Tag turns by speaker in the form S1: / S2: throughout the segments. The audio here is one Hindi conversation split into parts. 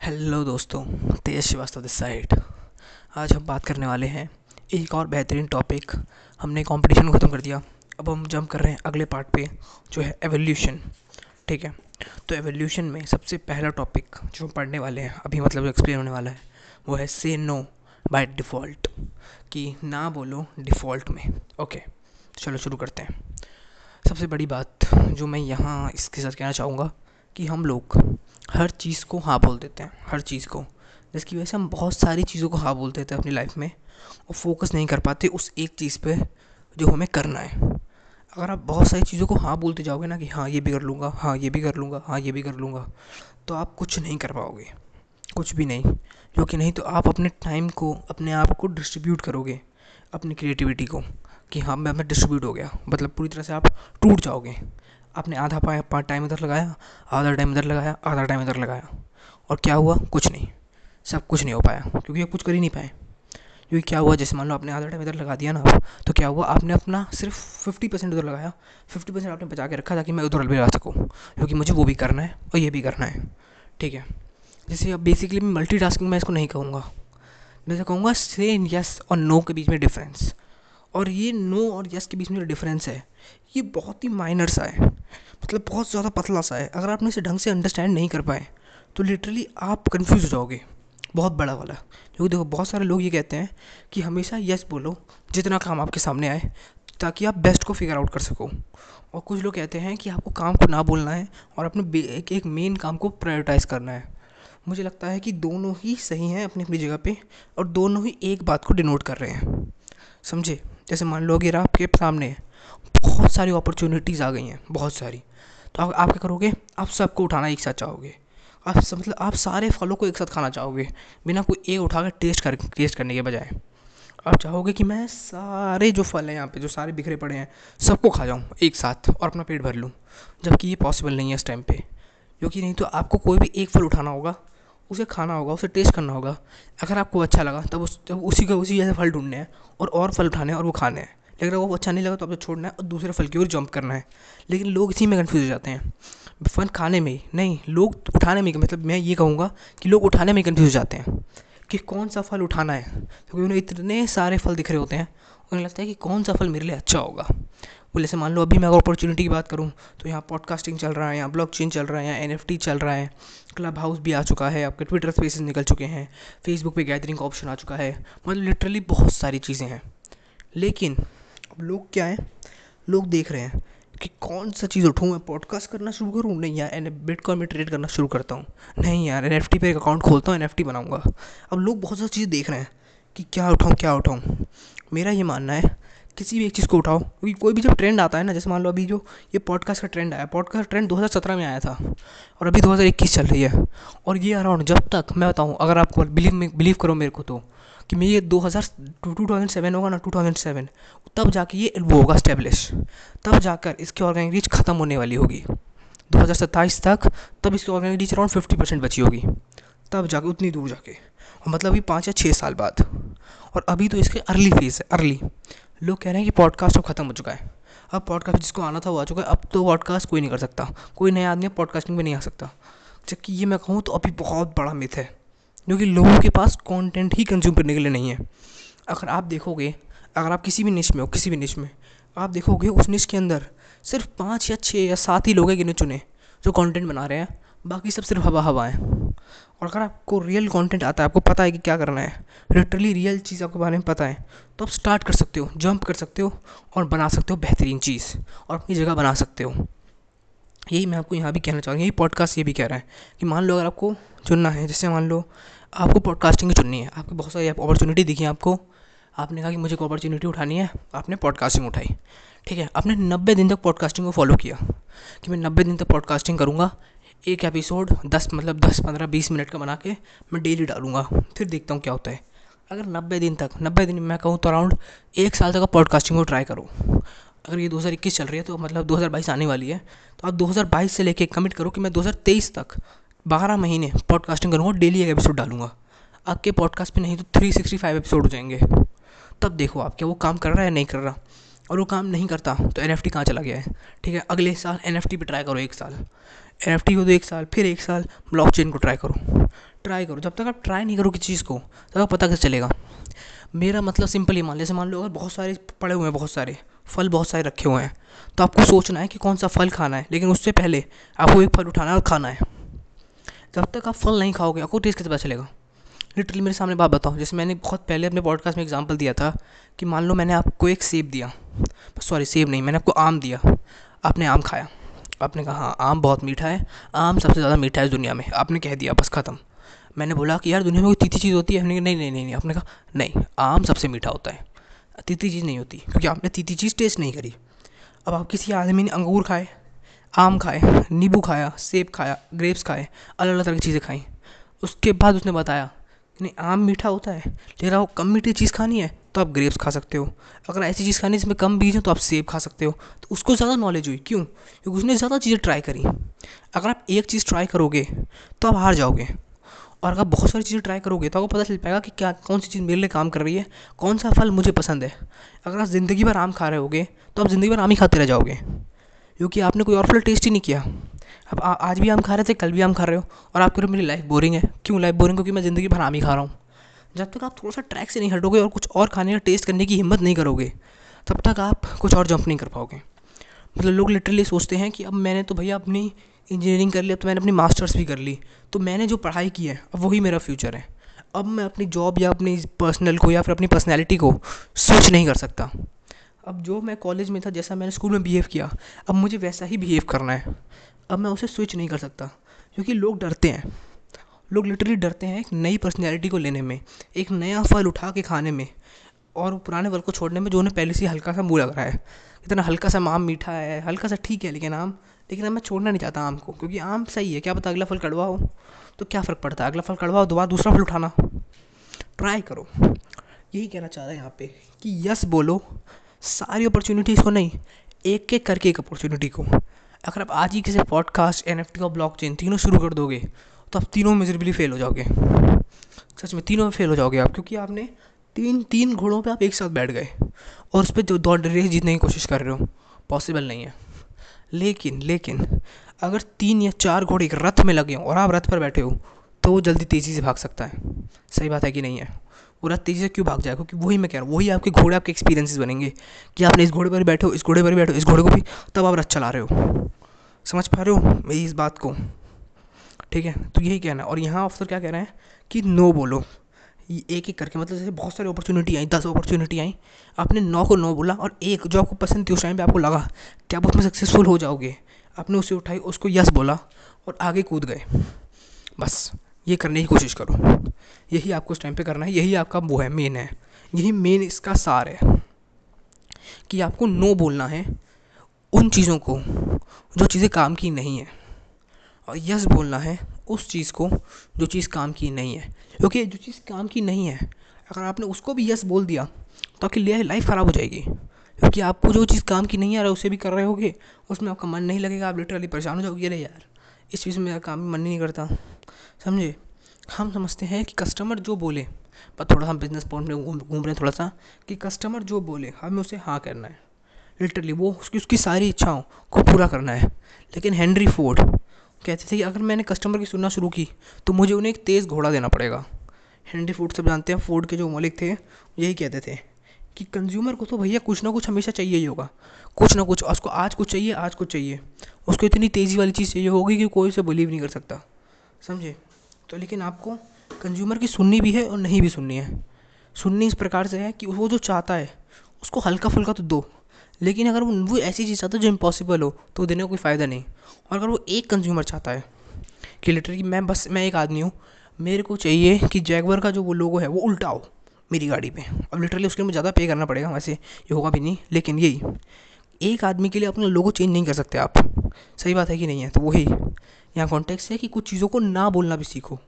S1: हेलो दोस्तों, तेज श्रीवास्तव दिस साइड आज हम बात करने वाले हैं एक और बेहतरीन टॉपिक हमने कंपटीशन को ख़त्म कर दिया। अब हम जंप कर रहे हैं अगले पार्ट पे, जो है एवोल्यूशन ठीक है? तो एवोल्यूशन में सबसे पहला टॉपिक जो हम पढ़ने वाले हैं, अभी मतलब जो एक्सप्लेन होने वाला है, वो है से नो बाय डिफ़ॉल्ट कि ना बोलो डिफ़ॉल्ट में. ओके चलो शुरू करते हैं। सबसे बड़ी बात जो मैं यहाँ इसके साथ कहना चाहूँगा कि हम लोग हर चीज़ को हाँ बोल देते हैं, हर चीज़ को। जिसकी वजह से हम बहुत सारी चीज़ों को हाँ बोल देते हैं अपनी लाइफ में और फोकस नहीं कर पाते उस एक चीज़ पे जो हमें करना है। अगर आप बहुत सारी चीज़ों को हाँ बोलते जाओगे ना कि हाँ ये भी कर लूँगा हाँ ये भी कर लूँगा हाँ ये भी कर लूँगा तो आप कुछ नहीं कर पाओगे। कुछ भी नहीं, क्योंकि नहीं तो आप अपने टाइम को, अपने आप को डिस्ट्रीब्यूट करोगे, अपनी क्रिएटिविटी को, कि हाँ मैं मैं डिस्ट्रीब्यूट हो गया। मतलब पूरी तरह से आप टूट जाओगे। आपने आधा पार्ट टाइम इधर लगाया, आधा टाइम इधर लगाया, आधा टाइम इधर लगाया। और क्या हुआ? कुछ नहीं। सब कुछ नहीं हो पाया, क्योंकि आप कुछ कर ही नहीं पाए। क्योंकि क्या हुआ? जैसे मान लो आपने आधा टाइम इधर लगा दिया ना तो क्या हुआ? आपने अपना सिर्फ़ फिफ्टी परसेंट उधर लगाया। फिफ्टी परसेंट आपने बचा के रखा ताकि मैं उधर भी लगा सकूँ, क्योंकि मुझे वो भी करना है और ये भी करना है। ठीक है? जैसे अब बेसिकली मैं मल्टी मैं इसको नहीं कहूँगा। मैं तो कहूँगा से यस और नो के बीच में डिफरेंस और ये नो और यस के बीच में जो डिफरेंस है ये बहुत ही माइनर सा है। मतलब बहुत ज़्यादा पतला सा है। अगर आपने इसे ढंग से अंडरस्टैंड नहीं कर पाए तो लिटरली आप कन्फ्यूज़ हो जाओगे। बहुत बड़ा वाला। क्योंकि देखो, बहुत सारे लोग ये कहते हैं कि हमेशा यस बोलो, जितना काम आपके सामने आए, ताकि आप बेस्ट को फिगर आउट कर सको। और कुछ लोग कहते हैं कि आपको काम को ना बोलना है और अपने एक एक मेन काम को प्रायोरिटाइज़ करना है। मुझे लगता है कि दोनों ही सही हैं अपनी अपनी जगह पे, और दोनों ही एक बात को डिनोट कर रहे हैं। समझे? जैसे मान लो अगर आपके सामने बहुत सारी अपॉर्चुनिटीज़ आ गई हैं बहुत सारी। तो आप, आप क्या करोगे? आप सबको उठाना एक साथ चाहोगे। आप सब मतलब आप सारे फलों को एक साथ खाना चाहोगे बिना कोई एक उठा कर टेस्ट कर टेस्ट करने के बजाय। आप चाहोगे कि मैं सारे जो फल हैं यहाँ पे जो सारे बिखरे पड़े हैं सबको खा जाऊँ एक साथ और अपना पेट भर लूँ जबकि ये पॉसिबल नहीं है इस टाइम पे। क्योंकि नहीं तो आपको कोई भी एक फल उठाना होगा उसे खाना होगा उसे टेस्ट करना होगा। अगर आपको अच्छा लगा तब उस तब उसी का उसी जैसे फल ढूँढने हैं और और फल उठाने हैं और वो खाने हैं। अगर वो अच्छा नहीं लगा तो आपको छोड़ना है और दूसरे फल की ओर जंप करना है। लेकिन लोग इसी में कन्फ्यूज़ हो जाते हैं। फल खाने में ही। नहीं, लोग उठाने में मतलब मैं ये कहूँगा कि लोग उठाने में कन्फ्यूज़ हो जाते हैं कि कौन सा फल उठाना है। क्योंकि उन्हें इतने सारे फल दिख रहे होते हैं, उन्हें लगता है कि कौन सा फल मेरे लिए अच्छा होगा। बोले जैसे मान लो अभी मैं अगर अपॉर्चुनिटी की बात करूँ तो यहाँ पॉडकास्टिंग चल रहा है, यहाँ ब्लॉक चेन चल रहा है, यहाँ एन चल रहा है क्लब हाउस भी आ चुका है, आपके ट्विटर स्पेसेस निकल चुके हैं फेसबुक पे गैदरिंग का ऑप्शन आ चुका है। मतलब लिटरली बहुत सारी चीज़ें हैं। लेकिन अब लोग क्या हैं? लोग देख रहे हैं कि कौन सा चीज़ उठाऊँ मैं पॉडकास्ट करना शुरू करूँ? नहीं यार एन बिटकॉइन में ट्रेड करना शुरू करता हूँ। नहीं यार एनएफटी पे एक अकाउंट खोलता हूँ एन एफ़ बनाऊँगा। अब लोग बहुत सारी चीज़ें देख रहे हैं कि क्या उठाऊँ क्या उठाऊँ। मेरा ये मानना है, किसी भी एक चीज़ को उठाओ, क्योंकि कोई भी जब ट्रेंड आता है ना, जैसे मान लो अभी जो ये पॉडकास्ट का ट्रेंड आया पॉडकास्ट ट्रेंड 2017 में आया था, और अभी 2021 चल रही है। और ये अराउंड जब तक, मैं बताऊँ, अगर आपको बिलीव बिलीव करो मेरे को तो कि मैं ये 2000 2007 होगा ना 2007 तब जाके ये वो होगा स्टेब्लिश तब जाकर इसकी ऑर्गेनिक रीच ख़त्म होने वाली होगी। 2027 तक, तब इसकी organic reach around fifty percent बची होगी। तब जाके उतनी दूर जाके। और मतलब अभी पाँच या छः साल बाद। और अभी तो इसके अर्ली फ़ेज़ है अर्ली लोग कह रहे हैं कि पॉडकास्ट अब ख़त्म हो चुका है। अब पॉडकास्ट जिसको आना था वो आ चुका है। अब तो पॉडकास्ट कोई नहीं कर सकता। कोई नया आदमी पॉडकास्टिंग में नहीं आ सकता। जबकि ये मैं कहूँ तो अभी बहुत बड़ा मिथ है। क्योंकि लोगों के पास कंटेंट ही कंज्यूम करने के लिए नहीं है। अगर आप देखोगे, अगर आप किसी भी निश में हो, किसी भी निश में, आप देखोगे उस निश के अंदर सिर्फ़ पाँच या छः या सात ही लोग हैं गिने चुने, जो कंटेंट बना रहे हैं। बाकी सब सिर्फ़ हवा हवा है। और अगर आपको रियल कंटेंट आता है, आपको पता है कि क्या करना है लिटरली रियल चीज़ आपके बारे में पता है तो आप स्टार्ट कर सकते हो जंप कर सकते हो और बना सकते हो बेहतरीन चीज़ और अपनी जगह बना सकते हो। यही मैं आपको यहाँ भी कहना चाहूँगा, यही पॉडकास्ट ये भी कह रहा है कि मान लो अगर आपको चुनना है, जैसे मान लो आपको पॉडकास्टिंग चुननी है, आपको बहुत सारी अपॉर्चुनिटी दिखी आपको, आपने कहा कि मुझे अपॉर्चुनिटी उठानी है, आपने पॉडकास्टिंग उठाई, ठीक है? आपने नब्बे दिन तक पॉडकास्टिंग को फॉलो किया कि मैं नब्बे दिन तक पॉडकास्टिंग करूँगा, एक एपिसोड दस मतलब दस, पंद्रह, बीस मिनट का बना के मैं डेली डालूँगा, फिर देखता हूँ क्या होता है। अगर नब्बे दिन तक, नब्बे दिन मैं कहूँ तो अराउंड एक साल तक पॉडकास्टिंग को ट्राई करो अगर ये 2021 चल रही है तो मतलब 2022 आने वाली है। तो आप 2022 से लेके कमिट करो कि मैं 2023 तक बारह महीने पॉडकास्टिंग करूँगा डेली एक एपिसोड डालूँगा। आपके पॉडकास्ट पे नहीं तो 365 एपिसोड हो जाएँगे। तब देखो आप क्या वो काम कर रहा है या नहीं कर रहा। और वो काम नहीं करता तो एन एफ़ टी कहाँ चला गया है? ठीक है, अगले साल एन एफ़ टी पर ट्राई करो एक साल। एन एफ़ टी को तो एक साल, फिर एक साल ब्लॉक चेन को ट्राई करो। ट्राई करो। जब तक आप ट्राई नहीं करोगे चीज़ को, तब तक पता कैसे चलेगा? मेरा मतलब सिंपल ही मान, जैसे मान लो अगर बहुत सारे पड़े हुए हैं, बहुत सारे फल बहुत सारे रखे हुए हैं। तो आपको सोचना है कि कौन सा फल खाना है, लेकिन उससे पहले आपको एक फल उठाना है और खाना है। जब तक आप फल नहीं खाओगे, आपको टेस्ट कैसे पता चलेगा? लिटरली मेरे सामने बात बताओ। जैसे मैंने बहुत पहले अपने पॉडकास्ट में एग्ज़ाम्पल दिया था कि मान लो मैंने आपको एक सेब दिया। सॉरी सेब नहीं, मैंने आपको आम दिया। आपने आम खाया। आपने कहा हाँ आम बहुत मीठा है। आम सबसे ज़्यादा मीठा है इस दुनिया में। आपने कह दिया, बस ख़त्म। मैंने बोला कि, यार, दुनिया में कोई तीती चीज़ होती है? हमने नहीं नहीं नहीं नहीं। आपने कहा, नहीं, आम सबसे मीठा होता है। तीती चीज़ नहीं होती, क्योंकि आपने तीती चीज़ टेस्ट नहीं करी। अब आप किसी आदमी ने अंगूर खाए, आम खाए, नींबू खाया, सेब खाया ग्रेप्स खाए अलग अलग तरह की चीज़ें खाई, उसके बाद उसने बताया कि नहीं, आम मीठा होता है, लेकिन आपको कम मीठी चीज़ खानी है तो आप ग्रेप्स खा सकते हो। अगर ऐसी चीज़ खानी है जिसमें कम बीज हो तो आप सेब खा सकते हो। तो उसको ज़्यादा नॉलेज हुई। क्यों? क्योंकि उसने ज़्यादा चीज़ें ट्राई करी। अगर आप एक चीज़ ट्राई करोगे तो आप हार जाओगे। और अगर बहुत सारी चीज़ें ट्राई करोगे तो आपको पता चल पाएगा कि क्या, कौन सी चीज़ मेरे लिए काम कर रही है, कौन सा फल मुझे पसंद है। अगर आप ज़िंदगी भर आम खा रहे होगे तो आप ज़िंदगी भर आम ही खाते रह जाओगे, क्योंकि आपने कोई और फल टेस्ट ही नहीं किया। अब आज भी आम खा रहे थे, कल भी आम खा रहे हो, और आप कह रहे हो मेरी लाइफ बोरिंग है। क्यों लाइफ बोरिंग क्योंकि मैं ज़िंदगी भर आम ही खा रहा हूँ। जब तक आप थोड़ा सा ट्रैक से नहीं हटोगे और कुछ और खाने का टेस्ट करने की हिम्मत नहीं करोगे, तब तक आप कुछ और जंप नहीं कर पाओगे। मतलब लोग लिटरली सोचते हैं कि अब मैंने तो भैया अपनी इंजीनियरिंग कर ली अब तो मैंने अपनी मास्टर्स भी कर ली। तो मैंने जो पढ़ाई की है, अब वही मेरा फ्यूचर है। अब मैं अपनी जॉब या अपनी पर्सनल को या फिर अपनी पर्सनैलिटी को स्विच नहीं कर सकता। अब जो मैं कॉलेज में था, जैसा मैंने स्कूल में बिहेव किया, अब मुझे वैसा ही बिहेव करना है। अब मैं उसे स्विच नहीं कर सकता, क्योंकि लोग डरते हैं। लोग लिटरली डरते हैं एक नई पर्सनैलिटी को लेने में, एक नया फल उठा के खाने में, और पुराने फल को छोड़ने में जो उन्हें पहले से हल्का सा मुँह लग रहा है। इतना हल्का सा आम मीठा है, हल्का सा ठीक है लेकिन आम, लेकिन अब मैं छोड़ना नहीं चाहता आम को, क्योंकि आम सही है। क्या पता अगला फल कड़वा हो तो क्या फ़र्क पड़ता है? अगला फल कड़वा हो, दोबारा दूसरा फल उठाना। ट्राई करो। यही कहना चाह रहा है यहाँ पे कि यस बोलो, सारी अपॉर्चुनिटीज़ को नहीं एक एक करके एक अपॉर्चुनिटी को। अगर आप आज ही किसी पॉडकास्ट एन एफ़ टी और ब्लॉक चेन तीनों शुरू कर दोगे तो आप तीनों मिजरेबली फेल हो जाओगे। सच में तीनों में फेल हो जाओगे आप, क्योंकि आपने तीन तीन घोड़ों पे आप एक साथ बैठ गए और उस पर जो दौड़ रेस जीतने की कोशिश कर रहे हो। पॉसिबल नहीं है। लेकिन लेकिन, अगर तीन या चार घोड़े एक रथ में लगे हों और आप रथ पर बैठे हो तो वो जल्दी तेज़ी से भाग सकता है। सही बात है कि नहीं है? वो रथ तेज़ी से क्यों भाग जाएगा क्योंकि वही मैं कह रहा हूँ, वही आपके घोड़े, आपके एक्सपीरियंसेस बनेंगे कि आपने इस घोड़े पर बैठो इस घोड़े पर बैठो इस घोड़े को भी, तब आप रथ चला रहे हो। समझ पा रहे हो मेरी इस बात को? ठीक है तो यही कहना है। और यहाँ अफसर क्या कह रहे हैं कि नो बोलो। एक एक करके मतलब जैसे बहुत सारी अपॉर्चुनिटी आई, दस अपॉर्चुनिटी आई। आपने नौ को नौ बोला और एक जो आपको पसंद थी उस टाइम पे आपको लगा कि आप उसमें सक्सेसफुल हो जाओगे? आपने उसे उठाई, उसको यस बोला और आगे कूद गए। बस, ये करने की कोशिश करो। यही आपको उस टाइम पे करना है, यही आपका वो है मेन है। यही मेन इसका सार है कि आपको नो बोलना है उन चीज़ों को, जो चीज़ें काम की नहीं है। और यस बोलना है उस चीज़ को, जो चीज़ काम की नहीं है। क्योंकि जो चीज़ काम की नहीं है, अगर आपने उसको भी यस बोल दिया तो आपकी लाइफ ख़राब हो जाएगी। क्योंकि आपको जो चीज़ काम की नहीं आ रहा उसे भी कर रहे होगे, उसमें आपका मन नहीं लगेगा, आप लिटरली परेशान हो जाओगे, अरे यार, इस चीज़ में मेरा काम मन नहीं करता। समझे? हम समझते हैं कि कस्टमर जो बोले, पर थोड़ा हम बिज़नेस पॉइंट में घूम रहे हैं थोड़ा सा, कि कस्टमर जो बोले, हमें उसे हाँ करना है। लिटरली वो, उसकी उसकी सारी इच्छाओं को पूरा करना है। लेकिन हेनरी फोर्ड कहते थे अगर मैंने कस्टमर की सुनना शुरू की तो मुझे उन्हें एक तेज़ घोड़ा देना पड़ेगा। हेनरी फोर्ड सब जानते हैं फोर्ड के जो मालिक थे, यही कहते थे कि कंज्यूमर को तो भैया कुछ ना कुछ हमेशा चाहिए ही होगा। कुछ ना कुछ, उसको आज कुछ चाहिए, आज कुछ चाहिए। उसको इतनी तेज़ी वाली चीज़ चाहिए होगी कि कोई उसे बिलीव नहीं कर सकता। समझे? तो लेकिन आपको कंज्यूमर की सुननी भी है और नहीं भी सुननी है। सुननी इस प्रकार से है कि वो जो चाहता है, उसको हल्का फुल्का तो दो। लेकिन अगर वो वो ऐसी चीज़ चाहता है जो इम्पॉसिबल हो तो देने का कोई फ़ायदा नहीं। और अगर वो एक कंज्यूमर चाहता है कि लिटरली मैं बस मैं एक आदमी हूँ, मेरे को चाहिए कि जैगवर का जो वो लोगो है, वो उल्टा हो मेरी गाड़ी पे। अब लिटरली उसके लिए मुझे ज़्यादा पे करना पड़ेगा वैसे ये होगा भी नहीं, लेकिन यही, एक आदमी के लिए अपना लोगो चेंज नहीं कर सकते आप। सही बात है कि नहीं है? तो वही, यहाँ कॉन्टेक्स है कि कुछ चीज़ों को ना बोलना भी सीखो।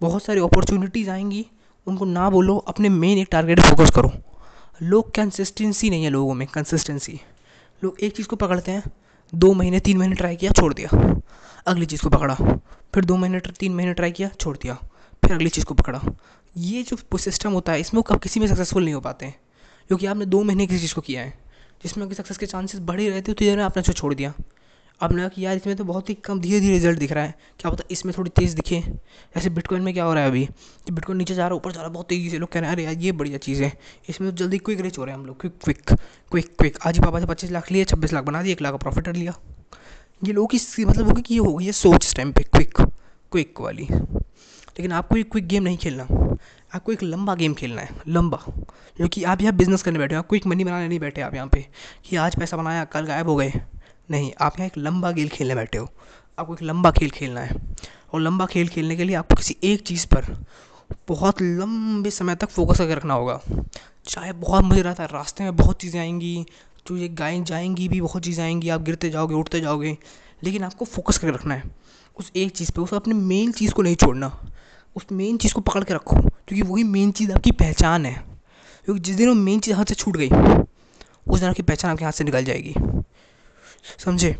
S1: बहुत सारी अपॉर्चुनिटीज़ आएँगी, उनको ना बोलो, अपने मेन एक टारगेट फोकस करो। लोग कंसिस्टेंसी नहीं है लोगों में कंसिस्टेंसी लोग एक चीज़ को पकड़ते हैं, दो महीने, तीन महीने ट्राई किया, छोड़ दिया। अगली चीज़ को पकड़ा, फिर दो महीने, तीन महीने ट्राई किया, छोड़ दिया, फिर अगली चीज़ को पकड़ा। ये जो सिस्टम होता है, इसमें कब किसी में सक्सेसफुल नहीं हो पाते हैं। क्योंकि आपने दो महीने किसी चीज़ को किया है, जिसमें आपकी सक्सेस के चांसेस बढ़े रहते हो तो इधर आपने उसको छोड़ दिया। अब लगा कि यार इसमें तो बहुत ही कम धीरे धीरे रिज़ल्ट दिख रहा है। क्या पता इसमें थोड़ी तेज़ दिखे। जैसे बिटकॉइन में क्या हो रहा है अभी? कि बिटकॉइन नीचे जा रहा है, ऊपर जा रहा है, बहुत तेज़ी से लोग कह रहे हैं, अरे यार, ये बढ़िया चीज़ है। इसमें तो जल्दी क्विक रिच हो रहे हैं हम लोग। क्विक क्विक क्विक क्विक आज ही पापा से पच्चीस लाख लिए, छब्बीस लाख बना दिए, एक लाख का प्रॉफिट कर लिया। ये लोग की मतलब होगी कि ये हो गई है सोच इस टाइम पे क्विक क्विक वाली। लेकिन आपको ये क्विक गेम नहीं खेलना। आपको एक लंबा गेम खेलना है, लंबा। क्योंकि आप यहाँ बिज़नेस करने बैठे हो क्विक मनी बनाने नहीं बैठे आप यहाँ पे। कि आज पैसा बनाया, कल गायब हो गए। नहीं, आप यहाँ एक लंबा खेल खेलने बैठे हो। आपको एक लंबा खेल खेलना है। और लंबा खेल खेलने के लिए आपको किसी एक चीज़ पर बहुत लंबे समय तक फोकस करके रखना होगा। चाहे बहुत मज़े रहता है रास्ते में बहुत चीज़ें आएँगी, जो ये गाय जाएँगी भी बहुत चीज़ें आएँगी, आप गिरते जाओगे उठते जाओगे, लेकिन आपको फोकस करके रखना है। उस एक चीज़ पे, उस अपने मेन चीज़ को नहीं छोड़ना। उस मेन चीज़ को पकड़ के रखो, क्योंकि वही मेन चीज़ आपकी पहचान है। क्योंकि जिस दिन वो मेन चीज़ हाथ से छूट गई, उस दिन आपकी पहचान आपके हाथ से निकल जाएगी। समझे?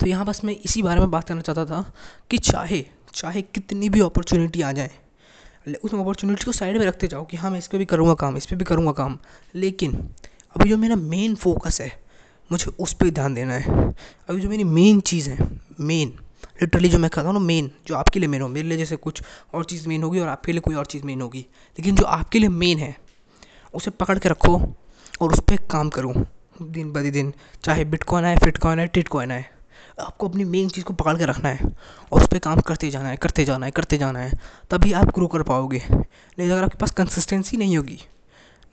S1: तो यहाँ बस मैं इसी बारे में बात करना चाहता था कि चाहे चाहे कितनी भी अपॉर्चुनिटी आ जाए उस अपॉर्चुनिटी को साइड में रखते जाओ कि हाँ मैं इस पर भी करूँगा काम, इस पर भी करूँगा काम। लेकिन अभी जो मेरा मेन फोकस है, मुझे उस पर ध्यान देना है। अभी जो मेरी मेन चीज़ है मेन लिटरली जो मैं कहता हूँ ना मेन जो आपके लिए मेन हो, मेरे लिए जैसे कुछ और चीज़ मेन होगी और आपके लिए कोई और चीज़ मेन होगी। लेकिन जो आपके लिए मेन है, उसे पकड़ के रखो और उस पर काम करो। दिन ब दिन, चाहे बिटकॉइन आए फिटकॉइन आए टिटकॉइन आए, आपको अपनी मेन चीज़ को पकड़ के रखना है और उस पर काम करते जाना है, करते जाना है, करते जाना है, तभी आप ग्रो कर पाओगे। नहीं अगर आपके पास कंसिस्टेंसी नहीं होगी,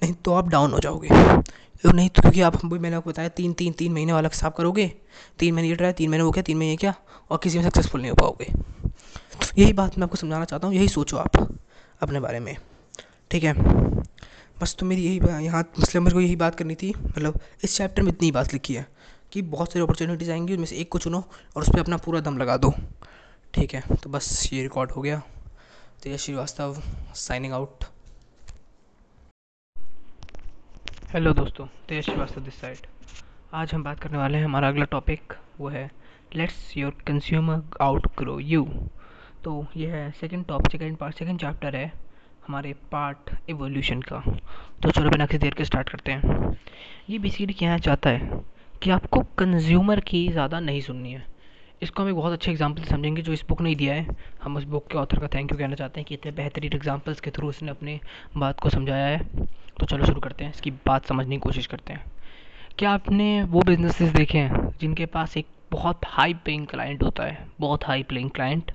S1: नहीं तो आप डाउन हो जाओगे। तो नहीं तो क्योंकि आप भी मैंने आपको बताया, तीन तीन तीन महीने वाला हिसाब करोगे, तीन महीने ये ट्राई तीन महीने वो क्या, तीन महीने क्या, और किसी में सक्सेसफुल नहीं हो पाओगे। यही बात मैं आपको समझाना चाहता हूँ, यही सोचो आप अपने बारे में, ठीक है? बस तो मेरी यही यहाँ मतलब मेरे को यही बात करनी थी मतलब इस चैप्टर में इतनी बात लिखी है कि बहुत सारी अपॉर्चुनिटीज़ आएँगी, उनमें से एक को चुनो और उस पर अपना पूरा दम लगा दो। ठीक है तो बस ये रिकॉर्ड हो गया। Tej Shrivastava signing out hello दोस्तों तेज श्रीवास्तव दिस साइड आज हम बात करने वाले हैं, हमारा अगला टॉपिक वो है let's your consumer outgrow you तो ये है second top second part second chapter है। हमारे पार्ट एवोल्यूशन का। तो चलो बिना किसी देर के स्टार्ट करते हैं। ये बेसिकली कहना चाहता है कि आपको कंज्यूमर की ज़्यादा नहीं सुननी है। इसको हम एक बहुत अच्छे एग्ज़ाम्पल समझेंगे जो इस बुक ने दिया है। हम उस बुक के ऑथर का थैंक यू कहना चाहते हैं कि इतने बेहतरीन एग्जाम्पल्स के थ्रू उसने अपने बात को समझाया है। तो चलो शुरू करते हैं। इसकी बात समझने की कोशिश करते हैं। क्या आपने वो बिजनेसेस देखे हैं जिनके पास एक बहुत हाई पेइंग क्लाइंट होता है? बहुत हाई पेइंग क्लाइंट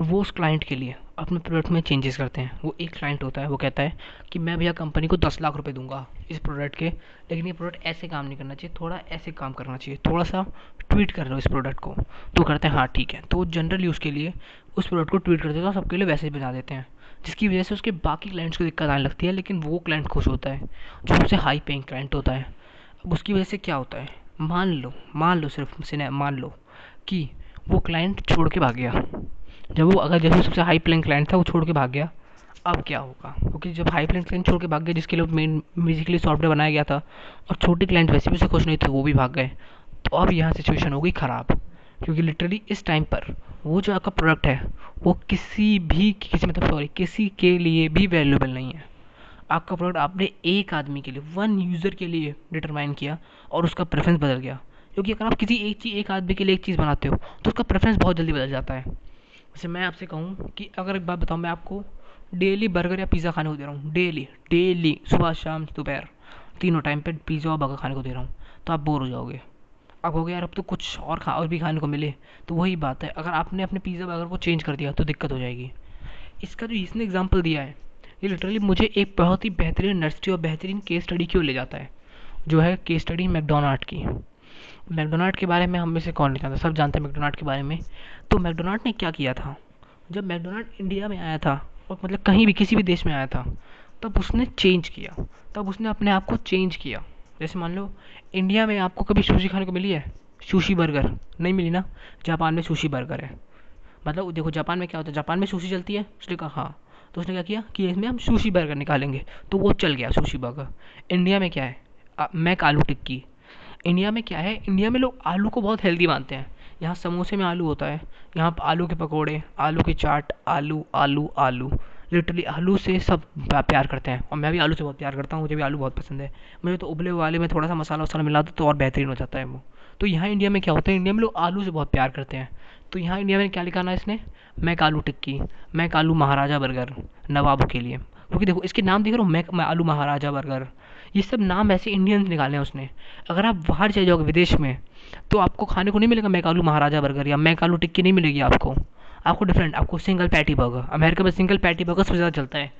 S1: वो उस क्लाइंट के लिए। अपने प्रोडक्ट में चेंजेस करते हैं। वो एक क्लाइंट होता है, वो कहता है कि मैं भैया कंपनी को दस लाख रुपए दूँगा इस प्रोडक्ट के, लेकिन ये प्रोडक्ट ऐसे काम नहीं करना चाहिए, थोड़ा ऐसे काम करना चाहिए, थोड़ा सा ट्वीट कर रहे हो इस प्रोडक्ट को। तो करते हैं हाँ ठीक है। तो जनरल यूज़ के लिए उस प्रोडक्ट को ट्वीट कर देते हैं सबके लिए ही बना देते हैं, जिसकी वजह से उसके बाकी क्लाइंट्स को दिक्कत आने लगती है, लेकिन वो क्लाइंट खुश होता है, जो सबसे हाई पेइंग क्लाइंट होता है। अब उसकी वजह से क्या होता है? मान लो मान लो सिर्फ़ मान लो कि वो क्लाइंट छोड़ के भाग गया। जब वो अगर जैसे सबसे हाई प्लेन क्लाइंट था, वो छोड़ के भाग गया। अब क्या होगा? क्योंकि जब हाई प्लेन क्लाइंट छोड़ के भाग गया, जिसके लिए मेन बेसिकली सॉफ्टवेयर बनाया गया था, और छोटे क्लाइंट वैसे भी उसे खुश नहीं थे, वो भी भाग गए। तो अब यहाँ सिचुएशन हो गई ख़राब। क्योंकि लिटरली इस टाइम पर वो जो आपका प्रोडक्ट है, वो किसी भी, किसी मतलब सॉरी किसी के लिए भी वैल्यूबल नहीं है। आपका प्रोडक्ट आपने एक आदमी के लिए वन यूज़र के लिए डिटरमाइन किया, और उसका प्रेफरेंस बदल गया। क्योंकि अगर आप किसी एक चीज़, एक आदमी के लिए एक चीज़ बनाते हो तो उसका प्रेफरेंस बहुत जल्दी बदल जाता है। वैसे मैं आपसे कहूँ कि अगर एक बात बताऊँ, मैं आपको डेली बर्गर या पिज़्ज़ा खाने को दे रहा हूँ, डेली डेली, सुबह, शाम, दोपहर, तीनों टाइम पे पिज़्ज़ा और बर्गर खाने को दे रहा हूँ तो आप बोर हो जाओगे। आप हो गया यार, अब तो कुछ और खा, और भी खाने को मिले। तो वही बात है, अगर आपने अपने पिज़्ज़ा, बर्गर को चेंज कर दिया तो दिक्कत हो जाएगी। इसका जो इसने एग्ज़ाम्पल दिया है, ये लिटरली मुझे एक बहुत ही बेहतरीन नर्सरी और बेहतरीन केस स्टडी की ओर ले जाता है, जो है केस स्टडी मैकडोनाल्ड की। मैकडोनाल्ड के बारे में हम में से कौन नहीं जानता, सब जानते हैं मैकडोनाल्ड के बारे में। तो मैकडोनाल्ड ने क्या किया था? जब मैकडोनाल्ड इंडिया में आया था, और मतलब कहीं भी किसी भी देश में आया था, तब उसने चेंज किया। तब उसने अपने आप को चेंज किया। जैसे मान लो, इंडिया में आपको कभी सुशी खाने को मिली है? सुशी बर्गर नहीं मिली ना? जापान में सुशी बर्गर है। मतलब देखो, जापान में क्या होता है? जापान में सुशी चलती है? उसने कहा हाँ। तो उसने क्या किया? कि इसमें हम सुशी बर्गर निकालेंगे। तो वो चल गया सुशी बर्गर इंडिया में क्या है? मैक आलू टिक्की। इंडिया में क्या है? इंडिया में लोग आलू को बहुत हेल्दी मानते हैं। यहाँ समोसे में आलू होता है। यहाँ आलू के पकौड़े, आलू की चाट, आलू आलू आलू। लिटरली आलू से सब प्यार करते हैं। और मैं भी आलू से बहुत प्यार करता हूँ, मुझे भी आलू बहुत पसंद है। मुझे तो उबले वाले में थोड़ा सा मसाला वसाला मिला दो तो और बेहतरीन हो जाता है वो। तो यहाँ इंडिया में क्या होता है? इंडिया में लोग आलू से बहुत प्यार करते हैं। तो यहाँ इंडिया में क्या लिखाना है इसने? मैक आलू टिक्की, मैक आलू महाराजा बर्गर, नवाबों के लिए। क्योंकि देखो, इसके नाम देख रहे हो, मैक आलू महाराजा बर्गर। ये सब नाम ऐसे इंडियंस निकाले हैं उसने। अगर आप बाहर चले जाओगे विदेश में तो आपको खाने को नहीं मिलेगा मैक आलू महाराजा बर्गर, या मैक आलू टिक्की नहीं मिलेगी आपको। आपको डिफरेंट आपको सिंगल पैटी बर्गर अमेरिका में सिंगल पैटी बर्गर सबसे ज़्यादा चलता है,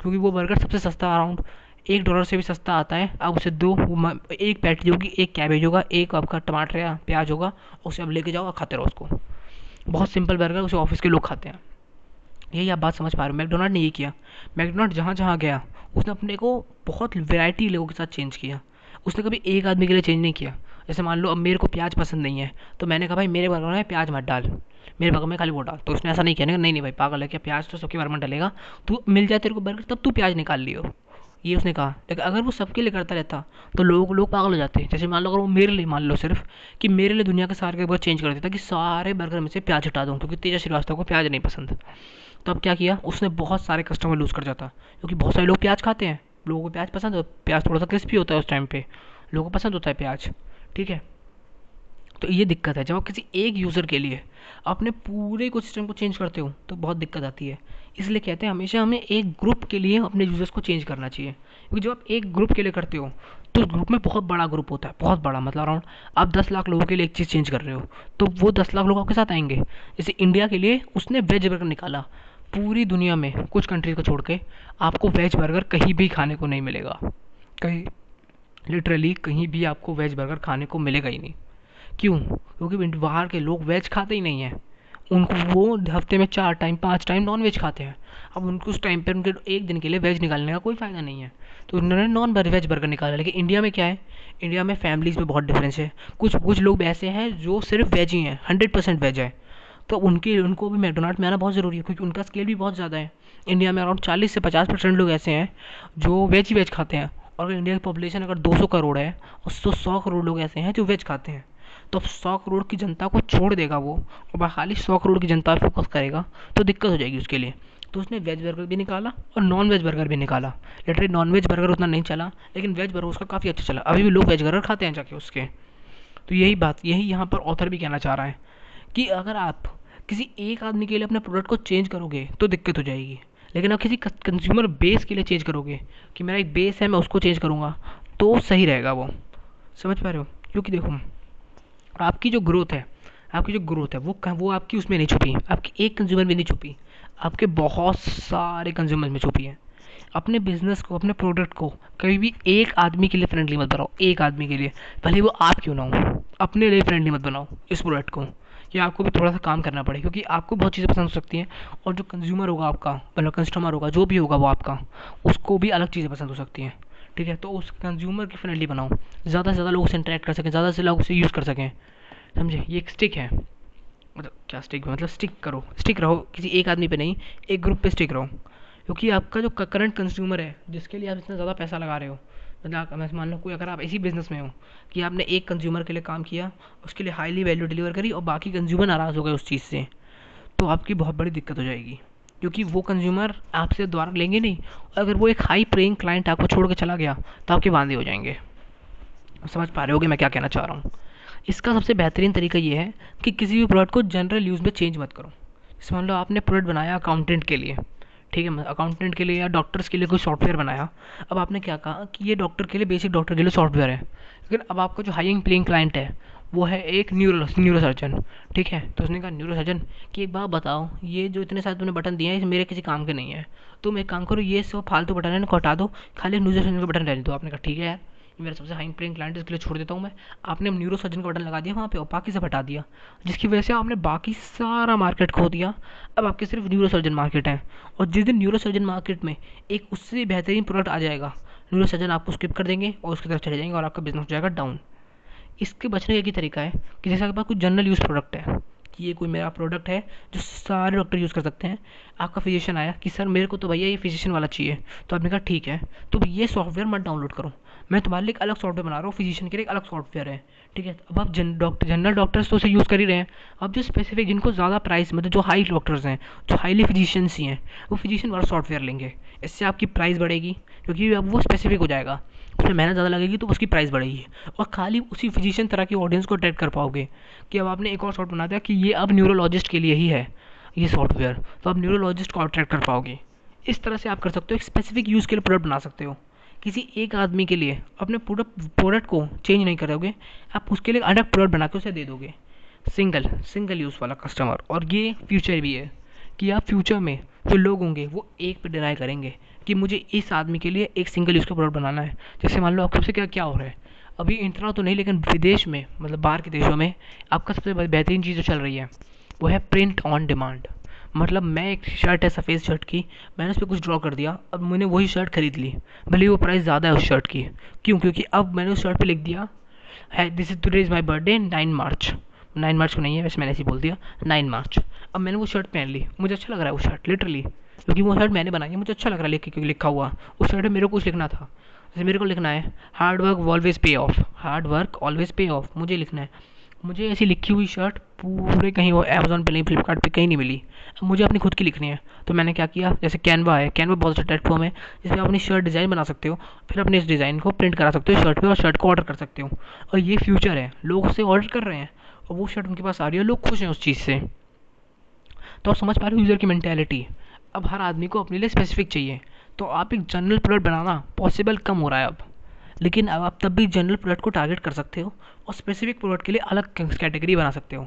S1: क्योंकि वो बर्गर सबसे सस्ता अराउंड एक डॉलर से भी सस्ता आता है। आप उसे दो एक पैटी होगी, एक कैबेज होगा, एक आपका टमाटर या प्याज होगा, उसे आप लेके जाओ और खाते रहो उसको। बहुत सिंपल बर्गर उसे ऑफ़िस के लोग खाते हैं। यही आप बात समझ पा रहे हो। मैकडोनाल्ड ने ये किया। मैकडोनाल्ड जहाँ जहाँ गया उसने अपने को बहुत वैरायटी लोगों के साथ चेंज किया। उसने कभी एक आदमी के लिए चेंज नहीं किया। जैसे मान लो अब मेरे को प्याज पसंद नहीं है तो मैंने कहा, भाई, मेरे बर्गर में प्याज मत डाल। मेरे बर्गर में खाली वो डाल। तो उसने ऐसा नहीं किया। नहीं नहीं भाई, पागल है क्या? प्याज तो सबके बारे में डलेगा। तू मिल जाए तेरे को बर्गर तब तू प्याज निकाल लियो। ये उसने कहा। लेकिन अगर वो सबके लिए करता रहता तो लोग लोग पागल हो जाते। जैसे मान लो अगर वो मेरे लिए, मान लो सिर्फ़, कि मेरे लिए दुनिया के सारे बर्गर चेंज कर देता कि सारे बर्गर में से प्याज हटा दूँ, क्योंकि तेजा श्रीवास्तव को प्याज नहीं पसंद। तो अब क्या किया? उसने बहुत सारे कस्टमर लूज़ कर जाता। क्योंकि बहुत सारे लोग प्याज खाते हैं। लोगों को प्याज पसंद है, प्याज थोड़ा सा क्रिस्पी होता है उस टाइम पे। लोगों को पसंद होता है प्याज। ठीक है? तो ये दिक्कत है। जब आप किसी एक यूज़र के लिए अपने पूरे को सिस्टम को चेंज करते हो तो बहुत दिक्कत आती है। इसलिए कहते हैं, हमेशा हमें एक ग्रुप के लिए अपने यूज़र्स को चेंज करना चाहिए। क्योंकि जब आप एक ग्रुप के लिए करते हो तो ग्रुप में बहुत बड़ा ग्रुप होता है। बहुत बड़ा मतलब अराउंड आप दस लाख लोगों के लिए एक चीज़ चेंज कर रहे हो तो वो दस लाख लोग आपके साथ आएँगे। जैसे इंडिया के लिए उसने वेज बर्गर निकाला। पूरी दुनिया में कुछ कंट्रीज़ को छोड़ के आपको वेज बर्गर कहीं भी खाने को नहीं मिलेगा। कहीं लिटरली कहीं भी आपको वेज बर्गर खाने को मिलेगा ही नहीं। क्यों? क्योंकि बाहर के लोग वेज खाते ही नहीं हैं। उनको वो हफ़्ते में चार टाइम पाँच टाइम नॉन वेज खाते हैं। अब उनको उस टाइम पर उनके एक दिन के लिए वेज निकालने का कोई फ़ायदा नहीं है। तो उन्होंने नॉन वेज बर्गर निकाला। लेकिन इंडिया में क्या है? इंडिया में फैमिलीज़ में बहुत डिफरेंस है। कुछ कुछ लोग ऐसे हैं जो सिर्फ़ वेज ही हैं। हंड्रेड परसेंट वेज है। तो उनकी, उनको भी मैकडोनाल्ड में आना बहुत ज़रूरी है, क्योंकि उनका स्केल भी बहुत ज़्यादा है। इंडिया में अराउंड चालीस से पचास परसेंट लोग ऐसे हैं, जो वेज ही वेज खाते हैं। और अगर इंडिया की पॉपुलेशन अगर 200 करोड़ है और सौ सौ करोड़ लोग ऐसे हैं, जो वेज खाते हैं। तो अब सौ करोड़ की जनता को छोड़ देगा वो, और खाली सौ करोड़ की जनता फोकस करेगा तो दिक्कत हो जाएगी उसके लिए। तो उसने वेज बर्गर भी निकाला और नॉन वेज बर्गर भी निकाला। लिटरली नॉन वेज बर्गर उतना नहीं चला, लेकिन वेज बर्गर उसका काफ़ी अच्छा चला। अभी भी लोग वेज बर्गर खाते हैं जाके उसके। तो यही बात, यही यहाँ पर ऑथर भी कहना चाह रहा है कि अगर आप किसी एक आदमी के लिए अपने प्रोडक्ट को चेंज करोगे तो दिक्कत हो जाएगी। लेकिन आप किसी कंज्यूमर बेस के लिए चेंज करोगे, कि मेरा एक बेस है, मैं उसको चेंज करूँगा तो सही रहेगा वो। समझ पा रहे हो? क्योंकि देखो, आपकी जो ग्रोथ है, आपकी जो ग्रोथ है, वो वो आपकी उसमें नहीं छुपी, आपकी एक कंज्यूमर में नहीं छुपी, आपके बहुत सारे कंज्यूमर में छुपी है। अपने बिज़नेस को, अपने प्रोडक्ट को कभी भी एक आदमी के लिए फ्रेंडली मत बनाओ, एक आदमी के लिए। भले वो आप क्यों ना हो, अपने लिए फ्रेंडली मत बनाओ, इस प्रोडक्ट को। कि आपको भी थोड़ा सा काम करना पड़े, क्योंकि आपको बहुत चीज़ें पसंद हो सकती हैं और जो कंज्यूमर होगा आपका मतलब कस्टमर होगा, जो भी होगा वो आपका, उसको भी अलग चीज़ें पसंद हो सकती हैं, ठीक है? तो उस कंज्यूमर की फ्रेंडली बनाओ, ज़्यादा से ज़्यादा लोग उसे इंटरेक्ट कर सकें, ज़्यादा से लोग उसे यूज़ कर सकें, समझे? ये एक स्टिक है मतलब क्या स्टिक मतलब स्टिक करो स्टिक रहो, किसी एक आदमी पे नहीं, एक ग्रुप पे स्टिक रहो, क्योंकि आपका जो करंट कंज्यूमर है, जिसके लिए आप इतना ज़्यादा पैसा लगा रहे हो मैं मान लो कोई अगर आप इसी बिज़नेस में हो कि आपने एक कंज्यूमर के लिए काम किया, उसके लिए हाईली वैल्यू डिलीवर करी और बाकी कंज्यूमर नाराज़ हो गए उस चीज़ से तो आपकी बहुत बड़ी दिक्कत हो जाएगी। क्योंकि वो कंज्यूमर आपसे द्वारा लेंगे नहीं, और अगर वो एक हाई प्रेइंग क्लाइंट आपको छोड़ के चला गया तो आपके वादे हो जाएँगे। समझ पा रहे होगे मैं क्या कहना चाह रहा हूँ? इसका सबसे बेहतरीन तरीका ये है कि किसी भी प्रोडक्ट को जनरल यूज़ में चेंज मत करो। जैसे मान लो आपने प्रोडक्ट बनाया अकाउंटेंट के लिए ठीक है अकाउंटेंट के लिए या डॉक्टर्स के लिए कोई सॉफ्टवेयर बनाया। अब आपने क्या कहा कि ये डॉक्टर के लिए बेसिक डॉक्टर के लिए सॉफ्टवेयर है। लेकिन अब आपका जो हाइंग प्लेइंग क्लाइंट है, वो है एक न्यूरो न्यूरो सर्जन ठीक है? तो उसने कहा न्यूरो सर्जन कि एक बात बताओ, ये जो इतने सारे तुमने बटन दिए हैं मेरे किसी काम के नहीं है। तुम एक काम करो, ये सब फालतू बटन है, इनको हटा दो, खाली न्यूरो सर्जन का बटन रहने दो। आपने कहा, ठीक है यार। मेरा सबसे हाई प्रेइंग क्लाइंट इसके लिए छोड़ देता हूँ मैं। आपने न्यूरो सर्जन का बटन लगा दिया, वहाँ पे और बाकी से हटा दिया, जिसकी वजह से आपने बाकी सारा मार्केट खो दिया। अब आपके सिर्फ़ न्यूरो सर्जन मार्केट है और जिस दिन न्यूरो सर्जन मार्केट में एक उससे बेहतरीन प्रोडक्ट आ जाएगा न्यूरो सर्जन आपको स्किप कर देंगे और उसकी तरफ़ चले जाएँगे और आपका बिज़नेस हो जाएगा डाउन इसके बचने का एक ही तरीका है कि जैसे आपके पास कुछ जनरल यूज़ प्रोडक्ट है, कि ये कोई मेरा प्रोडक्ट है जो सारे डॉक्टर यूज़ कर सकते हैं। आपका फिजिशियन आया कि, सर, मेरे को तो भैया ये फिजिशियन वाला चाहिए। तो आपने कहा, ठीक है। तो ये सॉफ्टवेयर मत डाउनलोड करो। मैं तुम्हारे लिए एक अलग सॉफ्टवेयर बना रहा हूँ फिजिशियन के लिए एक अलग सॉफ्टवेयर है। ठीक है? अब आप जन डॉक्टर जनरल डॉक्टर्स तो उसे यूज़ कर ही रहे हैं। अब जो स्पेसिफिक जिनको ज़्यादा प्राइस मतलब जो हाई डॉक्टर्स हैं, जो हाईली फिजिशियंस ही हैं, वो फिजिशियन वाला सॉफ्टवेयर लेंगे। इससे आपकी प्राइस बढ़ेगी, क्योंकि अब वो स्पेसिफिक हो जाएगा। उसमें मेहनत ज़्यादा लगेगी तो उसकी प्राइस बढ़ेगी। और खाली उसी फिजिशियन तरह की ऑडियंस को अट्रैक्ट कर पाओगे कि अब आपने एक और शॉर्ट बना दिया कि ये अब न्यूरोलॉजिस्ट के लिए ही है, ये सॉफ्टवेयर तो आप न्यूरोलॉजिस्ट को अट्रैक्ट कर पाओगे। इस तरह से आप कर सकते हो, एक स्पेसिफिक यूज़ के लिए प्रोडक्ट बना सकते हो। किसी एक आदमी के लिए अपने पूरा प्रोडक्ट को चेंज नहीं करोगे आप उसके लिए अलग प्रोडक्ट बना के उसे दे दोगे। सिंगल सिंगल यूज़ वाला कस्टमर और ये फ्यूचर भी है कि आप फ्यूचर में जो लोग होंगे, वो एक पे डिनाई करेंगे कि मुझे इस आदमी के लिए एक सिंगल यूज़ का प्रोडक्ट बनाना है। जैसे मान लो आपके सबसे क्या क्या हो रहा है? अभी इतना तो नहीं, लेकिन विदेश में मतलब बाहर के देशों में आपका सबसे बेहतरीन चीज़ जो चल रही है, वो है प्रिंट ऑन डिमांड मतलब मैं एक शर्ट है, सफ़ेद शर्ट की, मैंने उस पर कुछ ड्रॉ कर दिया, अब मैंने वही शर्ट खरीद ली। भले वो प्राइस ज़्यादा है उस शर्ट की। क्यों? क्योंकि अब मैंने उस शर्ट पे लिख दिया, है this is today is my birthday nine March nine March को नहीं है, वैसे मैंने ऐसे बोल दिया नाइन मार्च अब मैंने वो शर्ट पहन ली। मुझे अच्छा लग रहा है वो शर्ट लिटरली क्योंकि वो शर्ट मैंने बनाई है, मुझे अच्छा लग रहा है क्योंकि लिखा हुआ। उस शर्ट में मेरे को कुछ लिखना था। जैसे मेरे को लिखना है hard work always pay off hard work always pay off मुझे लिखना है मुझे ऐसी लिखी हुई शर्ट पूरे कहीं वो अमेजोन पे नहीं फ्लिपकार्ट पे कहीं नहीं मिली। अब मुझे अपनी खुद की लिखनी है। तो मैंने क्या किया? जैसे कैनवा है कैनवा बहुत अच्छा प्लेटफॉर्म है, जिसमें आप अपनी शर्ट डिज़ाइन बना सकते हो, फिर अपने इस डिज़ाइन को प्रिंट करा सकते हो शर्ट पे और शर्ट को ऑर्डर कर सकते हो। और ये फ्यूचर है, लोग उससे ऑर्डर कर रहे हैं, और वो शर्ट उनके पास आ रही है लोग खुश हैं उस चीज़ से। तो आप समझ पा रहे हो यूज़र की मैंटेलिटी अब हर आदमी को अपने लिए स्पेसिफिक चाहिए। तो आप एक जनरल प्रोडक्ट बनाना पॉसिबल कम हो रहा है अब। लेकिन अब आप तब भी जनरल प्रोडक्ट को टारगेट कर सकते हो और स्पेसिफिक प्रोडक्ट के लिए अलग कैटेगरी बना सकते हो।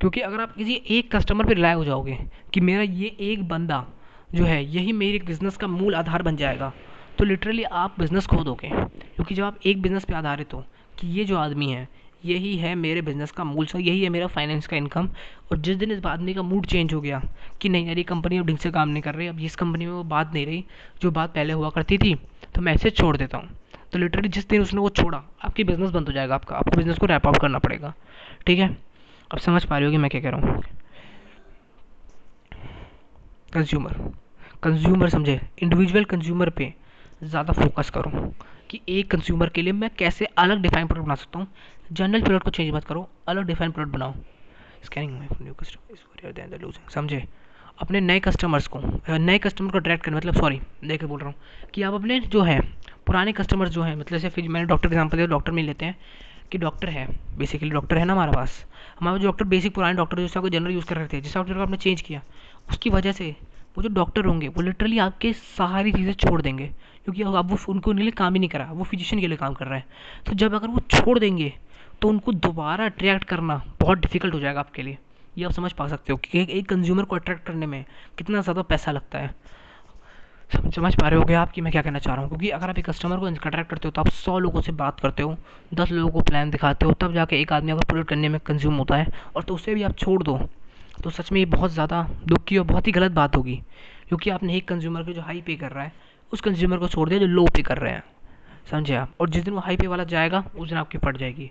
S1: क्योंकि अगर आप किसी एक कस्टमर पर रिलाय हो जाओगे कि मेरा ये एक बंदा जो है, यही मेरे बिज़नेस का मूल आधार बन जाएगा तो लिटरली आप बिज़नेस खो दोगे क्योंकि जब आप एक बिज़नेस पे आधारित हो कि ये जो आदमी है, यही है मेरे बिज़नेस का मूल सा, यही है मेरा फाइनेंस का इनकम और जिस दिन इस आदमी का मूड चेंज हो गया कि नहीं यार ये कंपनी अब ढंग से काम नहीं कर रही, अब इस कंपनी में वो बात नहीं रही, जो बात पहले हुआ करती थी तो मैं ऐसे छोड़ देता हूँ। तो लिटरली जिस दिन उसने वो छोड़ा, आपकी बिज़नेस बंद हो जाएगा, आपका, आपको बिज़नेस को रैप आउट करना पड़ेगा। ठीक है? अब समझ पा रही हो कि मैं क्या कह रहा हूँ? कंज्यूमर कंज्यूमर समझे इंडिविजुअल कंज्यूमर पे ज़्यादा फोकस करो कि एक कंज्यूमर के लिए मैं कैसे अलग डिफाइन प्रोडक्ट बना सकता हूँ। जनरल प्रोडक्ट को चेंज मत करो, अलग डिफाइन प्रोडक्ट बनाओ। स्कैनिंग न्यू कस्टमर समझे? अपने नए कस्टमर्स को नए कस्टमर को अट्रैक्ट करना मतलब सॉरी देख बोल रहा हूँ, कि आप अपने जो है, पुराने कस्टमर्स जो हैं मतलब जैसे फिर मैंने डॉक्टर एग्ज़ाम्पल दिया डॉक्टर में लेते हैं, कि डॉक्टर है बेसिकली डॉक्टर है ना हमारे पास। हमारे जो डॉक्टर बेसिक पुराने डॉक्टर जिसका आपको जनरल यूज़ कर रहे थे जिस डॉक्टर को आपने चेंज किया, उसकी वजह से वो जो डॉक्टर होंगे, वो लिटरली आपके सारी चीज़ें छोड़ देंगे, क्योंकि अब वो उनको उनके लिए काम ही नहीं करा वो फिजिशियन के लिए काम कर रहे हैं। तो जब अगर वो छोड़ देंगे तो उनको दोबारा अट्रैक्ट करना बहुत डिफ़िकल्ट हो जाएगा आपके लिए। ये आप समझ पा सकते हो कि एक कंज्यूमर को अट्रैक्ट करने में कितना ज़्यादा पैसा लगता है। समझ पा रहे हो आप कि मैं क्या कहना चाह रहा हूँ? क्योंकि अगर आप एक कस्टमर को अट्रैक्ट करते हो तो आप सौ लोगों से बात करते हो, दस लोगों को प्लान दिखाते हो, तब जाके एक आदमी अगर प्रोडक्ट करने में कंज्यूम होता है और तो उसे भी आप छोड़ दो तो सच में ये बहुत ज़्यादा दुख की और बहुत ही गलत बात होगी। क्योंकि आपने एक कंज्यूमर को जो हाई पे कर रहा है, उस कंज्यूमर को छोड़ दिया जो लो पे कर रहे हैं। समझे आप? और जिस दिन वो हाई पे वाला जाएगा, उस दिन आपकी फट जाएगी।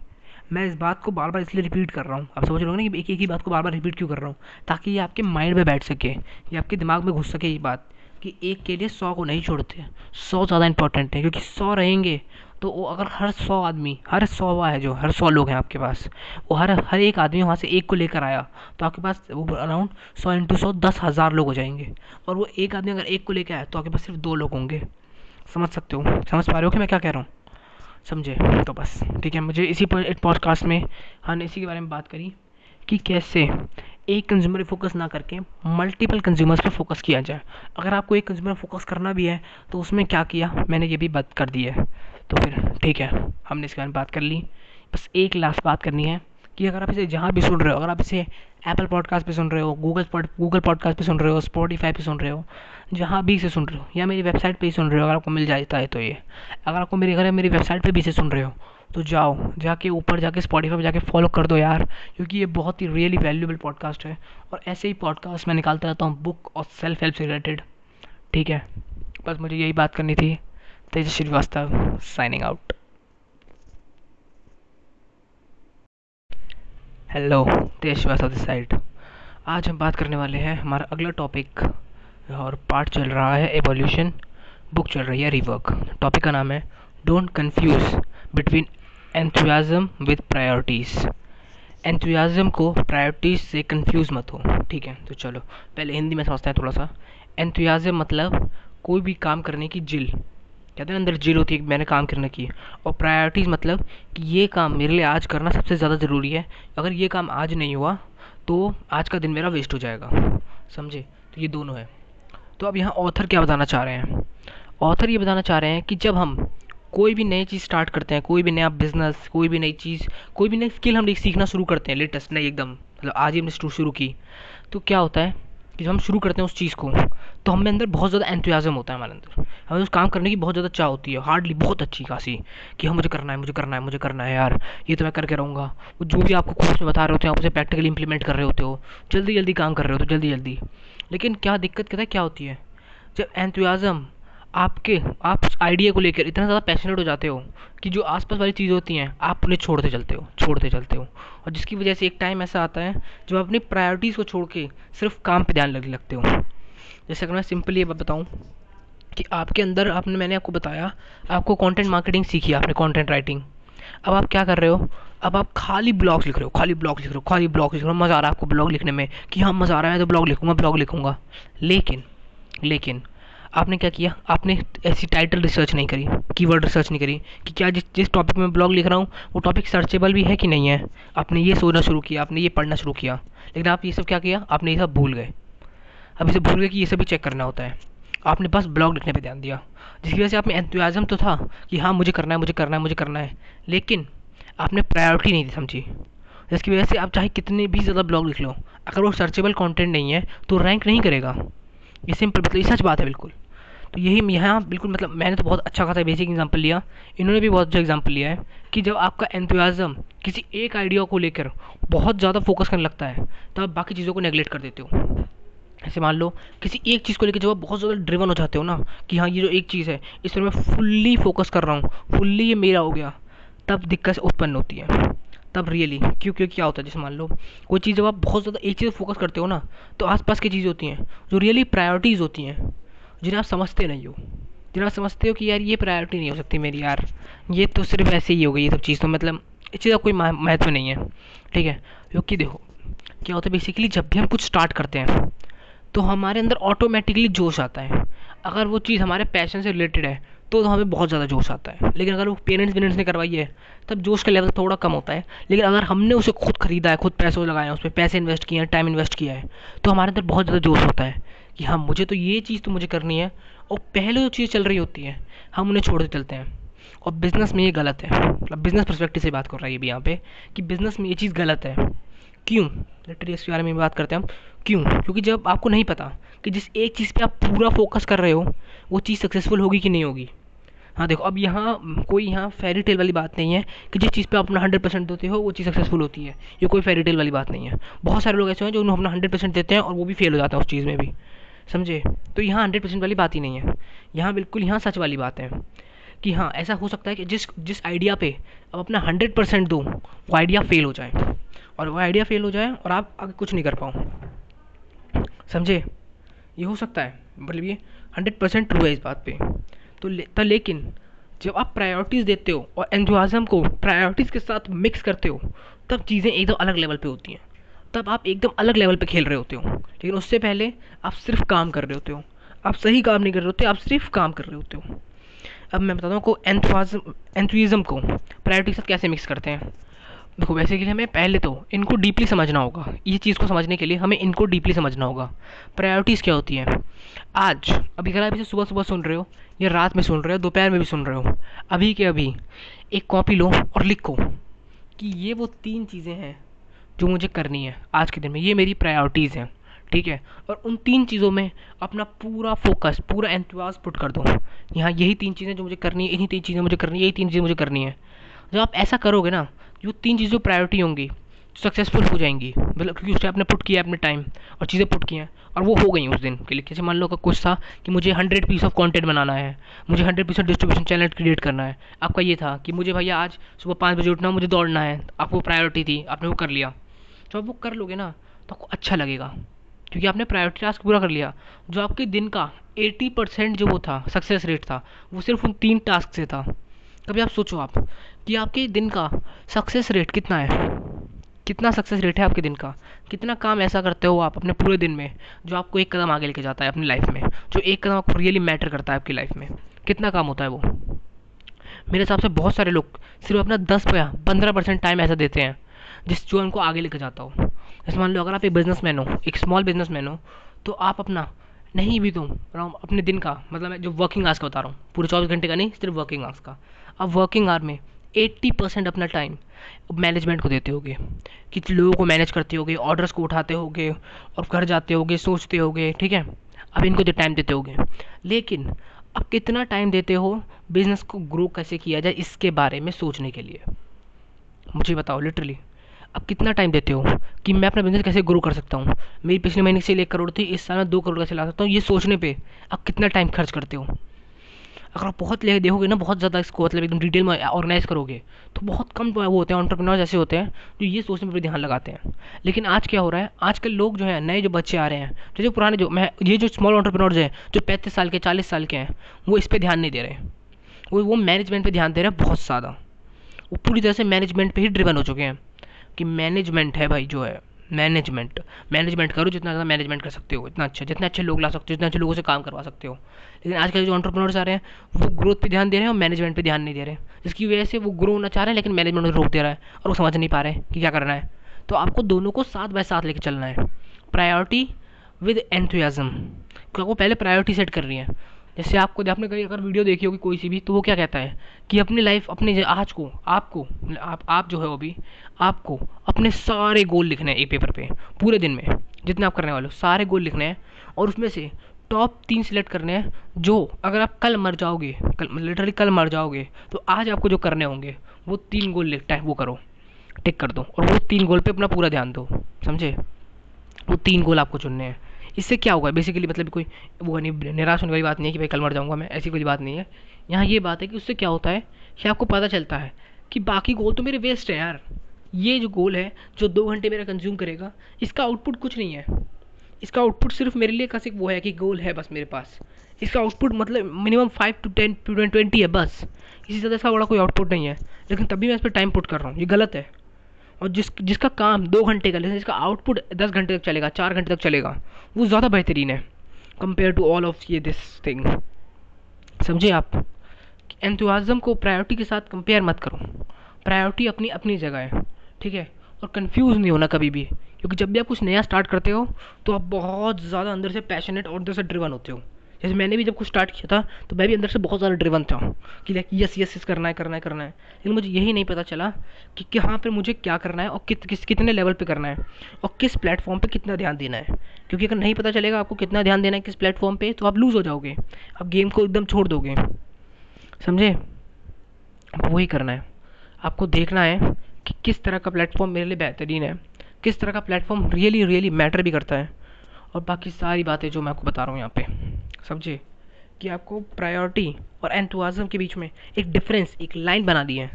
S1: मैं इस बात को बार बार इसलिए रिपीट कर रहा हूँ। आप समझ हो ना कि एक एक ही बात को बार बार रिपीट क्यों कर रहा हूँ? ताकि ये आपके माइंड में बैठ सके, ये आपके दिमाग में घुस सके ये बात कि एक के लिए सौ को नहीं छोड़ते। सौ ज़्यादा इंपॉर्टेंट है, क्योंकि सौ रहेंगे तो वो अगर हर सौ आदमी, हर सौ हुआ है जो, हर सौ लोग हैं आपके पास, वो हर हर एक आदमी वहाँ से एक को लेकर आया तो आपके पास वो अराउंड सौ इंटू सौ दस हज़ार लोग हो जाएँगे। और वो एक आदमी अगर एक को लेकर आया तो आपके पास सिर्फ़ दो लोग होंगे। समझ सकते हो? समझ पा रहे हो कि मैं क्या कह रहा हूँ? समझे तो बस, ठीक है। मुझे इसी पर एक पॉडकास्ट में हमने इसी के बारे में बात करी कि कैसे एक कंज्यूमर फोकस ना करके मल्टीपल कंज्यूमर्स पर फोकस किया जाए। अगर आपको एक कंज्यूमर फोकस करना भी है तो उसमें क्या किया? मैंने ये भी बात कर दी है। तो फिर, ठीक है, हमने इसके बारे में बात कर ली। बस एक लास्ट बात करनी है। कि अगर आप इसे जहाँ भी सुन रहे हो, अगर आप इसे एप्पल पॉडकास्ट पे सुन रहे हो गूगल पॉड गूगल पॉडकास्ट पे सुन रहे हो स्पॉटीफाई पे सुन रहे हो, जहाँ भी इसे सुन रहे हो, या मेरी वेबसाइट पे ही सुन रहे हो, अगर आपको मिल जाता है तो ये। अगर आपको मेरे घर मेरी वेबसाइट पे भी इसे सुन रहे हो तो जाओ, जाके ऊपर जाके स्पॉटीफाई पे जाके फॉलो कर दो यार, क्योंकि ये बहुत ही रियली वैल्यूबल पॉडकास्ट है। और ऐसे ही पॉडकास्ट मैं निकालता रहता हूँ बुक और सेल्फ हेल्प से रिलेटेड ठीक है? बस मुझे यही बात करनी थी। Tej Shrivastava signing out hello Tej Shrivastava this side आज हम बात करने वाले हैं हमारा अगला टॉपिक और पार्ट चल रहा है एवोल्यूशन बुक चल रही है रिवर्क टॉपिक का नाम है don't confuse between enthusiasm with priorities enthusiasm को प्रायोरिटीज़ से कंफ्यूज मत हो, ठीक है? तो चलो, पहले हिंदी में समझते हैं थोड़ा सा. एंथुआज़म मतलब कोई भी काम करने की जिल. कहते हैं अंदर ज़ीरो थी मैंने काम करने की और प्रायोरिटीज़ मतलब कि ये काम मेरे लिए आज करना सबसे ज़्यादा ज़रूरी है। अगर ये काम आज नहीं हुआ तो आज का दिन मेरा वेस्ट हो जाएगा। समझे? तो ये दोनों है। तो अब यहाँ ऑथर क्या बताना चाह रहे हैं? ऑथर ये बताना चाह रहे हैं कि जब हम कोई भी नई चीज़ स्टार्ट करते हैं, कोई भी नया बिज़नेस कोई भी नई चीज़, कोई भी नई स्किल हम सीखना शुरू करते हैं लेटेस्ट नई एकदम। मतलब आज ही हमने शुरू की। तो क्या होता है कि जब हम शुरू करते हैं उस चीज़ को तो हमें अंदर बहुत ज़्यादा एंथुयाज़म होता है हमारे अंदर। हमें उस काम करने की बहुत ज़्यादा चाह होती है। हार्डली बहुत अच्छी खासी, कि हाँ मुझे करना है, मुझे करना है, मुझे करना है यार, ये तो मैं करके रहूँगा। वो जो भी आपको कोर्स में बता रहे होते हैं, आप उसे प्रैक्टिकली इंप्लीमेंट कर रहे होते हो जल्दी जल्दी काम कर रहे हो तो जल्दी जल्दी लेकिन क्या दिक्कत कहता है क्या होती है? जब एंथुयाज़म आपके, आप उस आइडिया को लेकर इतना ज़्यादा पैशनेट हो जाते हो, कि जो आसपास वाली चीज़ होती हैं, आप उन्हें छोड़ते चलते हो, छोड़ते चलते हो। और जिसकी वजह से एक टाइम ऐसा आता है, जब अपनी प्रायोरिटीज़ को छोड़ के सिर्फ़ काम पे ध्यान लगने लगते हो। जैसे अगर मैं सिंपली ये बताऊँ कि आपके अंदर आपने, मैंने आपको बताया, आपको कंटेंट मार्केटिंग सीखी, आपने कंटेंट राइटिंग अब आप क्या कर रहे हो? अब आप खाली ब्लॉग लिख रहे हो, खाली ब्लॉग लिख रहे हो, खाली ब्लॉग लिख रहे हो। मज़ा आ रहा है आपको ब्लॉग लिखने में कि हाँ मज़ा आ रहा है तो ब्लॉग लिखूँगा ब्लॉग लिखूँगा। लेकिन लेकिन, आपने क्या किया? आपने ऐसी टाइटल रिसर्च नहीं करी कीवर्ड रिसर्च नहीं करी कि क्या जिस जिस टॉपिक में ब्लॉग लिख रहा हूँ, वो टॉपिक सर्चेबल भी है कि नहीं है? आपने ये सोचना शुरू किया, आपने ये पढ़ना शुरू किया। लेकिन आप ये सब क्या किया? आपने ये सब भूल गए। अब इसे भूल गए कि ये सभी चेक करना होता है। आपने बस ब्लॉग लिखने पर ध्यान दिया। जिसकी वजह से आप में एंथुआज़म तो था कि हाँ मुझे करना है, मुझे करना है, मुझे करना है। लेकिन आपने प्रायोरिटी नहीं दी समझी। जिसकी वजह से आप चाहे कितने भी ज़्यादा ब्लॉग लिख लो, अगर वो सर्चेबल कंटेंट नहीं है तो रैंक नहीं करेगा। ये सिंपल मतलब ये सच बात है बिल्कुल। तो यही यहाँ बिल्कुल मतलब मैंने तो बहुत अच्छा खासा बेसिक एग्ज़ाम्पल लिया। इन्होंने भी बहुत अच्छा एग्ज़ाम्पल लिया है कि जब आपका एंथुआज़म किसी एक आइडिया को लेकर बहुत ज़्यादा फोकस करने लगता है तो आप बाकी चीज़ों को नेगलेक्ट कर देते हो। ऐसे मान लो, किसी एक चीज़ को लेकर जब आप बहुत ज़्यादा ड्रिवन हो जाते हो ना, कि हाँ ये जो एक चीज़ है, इस पर मैं फुल्ली फोकस कर रहा हूँ फुल्ली ये मेरा हो गया, तब दिक्कत उत्पन्न होती है। तब रियली क्यों क्यों, क्या होता है? जैसे मान लो, कोई चीज़ जब आप बहुत ज़्यादा एक चीज़ फोकस करते हो ना तो आसपास की चीज़ें होती हैं, जो रियली प्रायोरिटीज़ होती हैं, जिन्हें आप समझते नहीं हो। जिन्हें आप समझते हो कि यार, ये प्रायोरिटी नहीं हो सकती मेरी यार, ये तो सिर्फ़ ऐसे ही हो गई, ये सब चीज़ तो मतलब इस चीज़ का कोई महत्व नहीं है, ठीक है? क्योंकि देखो, क्या होता है बेसिकली जब भी हम कुछ स्टार्ट करते हैं तो हमारे अंदर ऑटोमेटिकली जोश आता है। अगर वो चीज़ हमारे पैशन से रिलेटेड है तो हमें बहुत ज़्यादा जोश आता है। लेकिन अगर वो पेरेंट्स वेरेंट्स ने करवाई है, तब जोश का लेवल थोड़ा कम होता है। लेकिन अगर हमने उसे खुद खरीदा है, खुद पैसों लगाए हैं उस पर पैसे इन्वेस्ट किए हैं टाइम इन्वेस्ट किया है तो हमारे अंदर बहुत ज़्यादा जोश होता है कि हाँ मुझे तो ये चीज़ तो मुझे करनी है, और पहले जो चीज़ चल रही होती है, हम उन्हें छोड़ते चलते हैं। और बिज़नेस में ये गलत है। मतलब बिज़नेस परस्पेक्टिव से बात कर रहा है ये भी यहाँ पे, कि बिज़नेस में ये चीज़ गलत है। क्यों? लिटरली इसके बारे में बात करते हैं हम। क्यों? क्योंकि जब आपको नहीं पता कि जिस एक चीज़ पे आप पूरा फोकस कर रहे हो, वो चीज़ सक्सेसफुल होगी कि नहीं होगी? हाँ देखो, अब यहाँ, कोई यहाँ फेरी टेल वाली बात नहीं है कि जिस चीज़ पे आप अपना हंड्रेड परसेंट देते हो, वो चीज़ सक्सेसफुल होती है। ये कोई फेरी टेल वाली बात नहीं है। बहुत सारे लोग ऐसे हैं जो उन्हें अपना हंड्रेड परसेंट देते हैं और वो भी फेल हो जाता है उस चीज़ में भी। समझे? तो यहाँ हंड्रेड परसेंट वाली बात ही नहीं है। यहाँ बिल्कुल यहाँ सच वाली बात है कि हाँ ऐसा हो सकता है कि जिस जिस आइडिया पे अब अपना हंड्रेड परसेंट दो, वो आइडिया फेल हो जाए। और वो आइडिया फेल हो जाए और आप आगे कुछ नहीं कर पाओ। समझे? ये हो सकता है मतलब ये हंड्रेड परसेंट ट्रू है इस बात पे। तो ले, तो लेकिन जब आप प्रायोरिटीज़ देते हो और एंथुआज़म को प्रायोरिटीज़ के साथ मिक्स करते हो तब चीज़ें एकदम अलग लेवल पे होती हैं। तब आप एकदम अलग लेवल पे खेल रहे होते हो। लेकिन उससे पहले आप सिर्फ़ काम कर रहे होते हो। आप सही काम नहीं कर रहे होते आप सिर्फ़ काम कर रहे होते हो। अब मैं बताता हूँ को एंथुइज़म को प्रायोरिटी के साथ कैसे मिक्स करते हैं। देखो लिए हमें पहले तो इनको डीपली समझना होगा। ये चीज़ को समझने के लिए हमें इनको डीपली समझना होगा। प्रायोरिटीज़ क्या होती हैं? आज, अभी अगर आप इसे सुबह सुबह सुन रहे हो या रात में सुन रहे हो, दोपहर में भी सुन रहे हो। अभी के अभी एक कॉपी लो और लिखो कि ये वो तीन चीज़ें हैं जो मुझे करनी है आज के दिन में। ये मेरी प्रायोरिटीज़ हैं, ठीक है? और उन तीन चीज़ों में अपना पूरा फोकस पूरा एंथुआज पुट कर दो। यहाँ यही तीन चीज़ें जो मुझे करनी है, इन्हीं तीन चीज़ें मुझे करनी है, यही तीन चीज़ें मुझे करनी है। जब आप ऐसा करोगे ना जो तीन चीज़ों प्रायोरिटी होंगी सक्सेसफुल हो जाएँगी। मतलब क्योंकि उससे आपने पुट किया अपने टाइम और चीज़ें पुट की हैं और वो हो गई उस दिन के लिए। जैसे मान लो का कुछ था कि मुझे हंड्रेड पीस ऑफ़ कंटेंट बनाना है, मुझे hundred piece of distribution channel create करना है, आपका ये था कि मुझे भैया आज सुबह पाँच बजे उठना मुझे दौड़ना है, आपको प्रायोरिटी थी, आपने वो कर लिया। जब आप वो कर लोगे ना तो आपको अच्छा लगेगा, क्योंकि आपने प्रायोरिटी टास्क पूरा कर लिया। जो आपके दिन का एटी परसेंट जो वो था सक्सेस रेट था, वो सिर्फ़ उन तीन टास्क से था। कभी आप सोचो आप, कि आपके दिन का सक्सेस रेट कितना है? कितना सक्सेस रेट है आपके दिन का? कितना काम ऐसा करते हो आप अपने पूरे दिन में, जो आपको एक कदम आगे लेके जाता है अपनी लाइफ में, जो एक कदम आपको रियली मैटर करता है आपकी लाइफ में? कितना काम होता है वो? मेरे हिसाब से बहुत सारे लोग सिर्फ़ अपना दस या पंद्रह परसेंट टाइम ऐसा देते हैं, जिस जो उनको आगे लेकर जाता हो। जैसे मान लो, अगर आप एक बिज़नेस हो, एक स्मॉल बिज़नेस हो तो आप अपना नहीं भी तो अपने दिन का मतलब मैं जो वर्किंग आवर्स का बता रहा हूँ, पूरे चौबीस घंटे का नहीं, सिर्फ़ वर्किंग आवर्स का। आप वर्किंग आवर में एट्टी परसेंट अपना टाइम मैनेजमेंट को देते होगे, कि लोगों को मैनेज करते होगे ऑर्डर्स को उठाते होगे, और घर जाते होगे, सोचते होगे, ठीक है? अब इनको टाइम देते होगे। लेकिन अब कितना टाइम देते हो बिज़नेस को ग्रो कैसे किया जाए, इसके बारे में सोचने के लिए? मुझे बताओ लिटरली अब कितना टाइम देते हो, कि मैं अपना बिज़नेस कैसे ग्रो कर सकता हूँ? मेरी पिछले महीने से एक करोड़ थी, इस साल में दो करोड़ कैसे ला सकता हूँ, ये सोचने पे अब कितना टाइम खर्च करते हो? अगर आप बहुत ले देखोगे ना, बहुत ज़्यादा इसको मतलब एकदम डिटेल में ऑर्गेनाइज करोगे तो बहुत कम वो होते हैं ऑन्टरप्रेनर्स ऐसे होते हैं, जो ये सोचने पर ध्यान लगाते हैं। लेकिन आज क्या हो रहा है? आजकल लोग जो है, नए जो बच्चे आ रहे हैं, जो जो पुराने जो, मैं, ये जो स्मॉल ऑन्टरप्रेनर्स हैं, जो पैंतीस साल के, चालीस साल के हैं, वो इस पर ध्यान नहीं दे रहे। वो वो मैनेजमेंट पर ध्यान दे रहे हैं बहुत ज़्यादा। वो पूरी तरह से मैनेजमेंट पर ही ड्रिवन हो चुके हैं कि मैनेजमेंट है भाई जो है। मैनेजमेंट मैनेजमेंट करो जितना ज़्यादा मैनेजमेंट कर सकते हो, इतना अच्छा जितने अच्छे लोग ला सकते हो, जितने अच्छे लोगों से काम करवा सकते हो। लेकिन आजकल जो ऑन्टरप्रनर्स आ रहे हैं, वो ग्रोथ पे ध्यान दे रहे हैं और मैनेजमेंट पे ध्यान नहीं दे रहे। जिसकी वजह से वो ग्रो होना चाह रहे हैं, लेकिन मैनेजमेंट रोक दे रहा है और वो समझ नहीं पा रहे हैं कि क्या करना है। तो आपको दोनों को साथ बाय साथ लेकर चलना है। प्रायोरिटी विद एंथुजम वो पहले प्रायोरिटी सेट कर रही है। जैसे आपको, आपने कहीं अगर वीडियो देखी होगी कोई सी भी तो वो क्या कहता है कि अपनी लाइफ अपने आज को, आपको, आप आप जो है वो भी, आपको अपने सारे गोल लिखने हैं एक पेपर पे, पूरे दिन में, जितने आप करने वाले हो, सारे गोल लिखने हैं और उसमें से टॉप तीन सिलेक्ट करने हैं जो अगर आप कल मर जाओगे, कल लिटरली कल मर जाओगे तो आज आपको जो करने होंगे, वो तीन गोल लिखता है वो करो टिक कर दो और वो तीन गोल पे अपना पूरा ध्यान दो, समझे? वो तीन गोल आपको चुनने हैं। इससे क्या होगा बेसिकली मतलब कोई वो नहीं, निराश होने वाली बात नहीं है कि भाई कल मर जाऊँगा मैं, ऐसी कोई बात नहीं है। यहाँ ये बात है कि उससे क्या होता है कि आपको पता चलता है कि बाकी गोल तो मेरे वेस्ट है यार। ये जो गोल है, जो दो घंटे मेरा कंज्यूम करेगा, इसका आउटपुट कुछ नहीं है। इसका आउटपुट सिर्फ़ मेरे लिए कैसे वो है कि गोल है बस मेरे पास। इसका आउटपुट मतलब minimum five to ten to twenty है बस। इसी तरह इसका बड़ा कोई आउटपुट नहीं है। लेकिन तभी मैं इस पर टाइम पुट कर रहा हूँ। ये गलत है। और जिस, जिसका काम दो घंटे का, लेकिन जिसका आउटपुट दस घंटे तक चलेगा, चार घंटे तक चलेगा। वो ज़्यादा बेहतरीन है कंपेयर टू ऑल ऑफ़ ये दिस थिंग समझे आप? एंथुआज़म को प्रायोरिटी के साथ कंपेयर मत करो। प्रायोरिटी अपनी अपनी जगह है, ठीक है? और कंफ्यूज नहीं होना कभी भी, क्योंकि जब भी आप कुछ नया स्टार्ट करते हो तो आप बहुत ज़्यादा अंदर से पैशनेट और अंदर से ड्रिवन होते हो। जैसे मैंने भी जब कुछ स्टार्ट किया था तो मैं भी अंदर से बहुत ज़्यादा ड्रिवन था कि लाइक यस यस यस करना है करना है करना है। लेकिन मुझे यही नहीं पता चला कि कहाँ पर मुझे क्या करना है और कित, किस, कितने लेवल पे करना है और किस प्लेटफॉर्म पे कितना ध्यान देना है। क्योंकि अगर नहीं पता चलेगा आपको कितना ध्यान देना है किस प्लेटफॉर्म पर तो आप लूज़ हो जाओगे। आप गेम को एकदम छोड़ दोगे। समझे? वही करना है। आपको देखना है कि किस तरह का प्लेटफॉर्म मेरे लिए बेहतरीन है, किस तरह का प्लेटफॉर्म रियली रियली मैटर भी करता है। और बाकी सारी बातें जो मैं आपको बता रहा हूँ यहाँ पे। समझे? कि आपको प्रायोरिटी और एंथुआज़म के बीच में एक डिफरेंस एक लाइन बना दी है